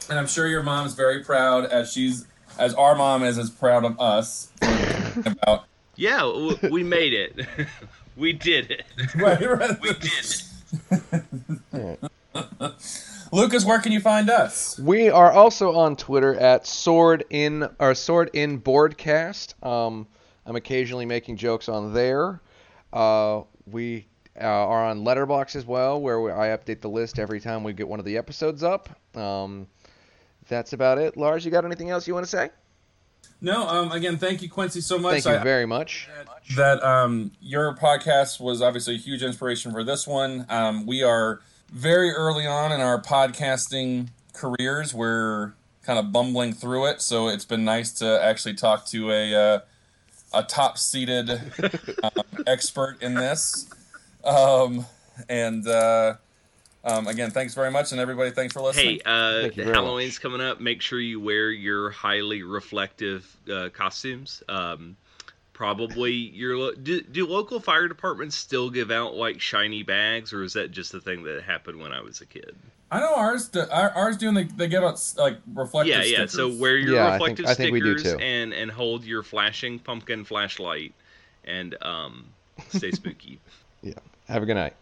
And I'm sure your mom's very proud, as she's as our mom is as proud of us. about Yeah, w- we made it. we did it. right, right. We did it. Lucas, where can you find us? We are also on Twitter at Sword in or Sword in Boardcast. Um, I'm occasionally making jokes on there. Uh, we uh, are on Letterboxd as well, where we, I update the list every time we get one of the episodes up. Um, that's about it. Lars, you got anything else you want to say? No, um, again, thank you, Quincy, so much. Thank you I- very much. that um, your podcast was obviously a huge inspiration for this one. Um, we are very early on in our podcasting careers. We're kind of bumbling through it, so it's been nice to actually talk to a uh, a top seated um, expert in this. Um, and uh, um, again, thanks very much, and everybody, thanks for listening. Hey, uh, Thank Halloween's much. coming up. Make sure you wear your highly reflective uh, costumes. Um, probably your lo- do, do local fire departments still give out like shiny bags, or is that just a thing that happened when I was a kid? I know ours. Do, ours doing they, they give us like reflective. yeah, yeah. So wear your Yeah, I think- reflective I think we do stickers too. and and hold your flashing pumpkin flashlight, and um, stay spooky. Yeah. Have a good night.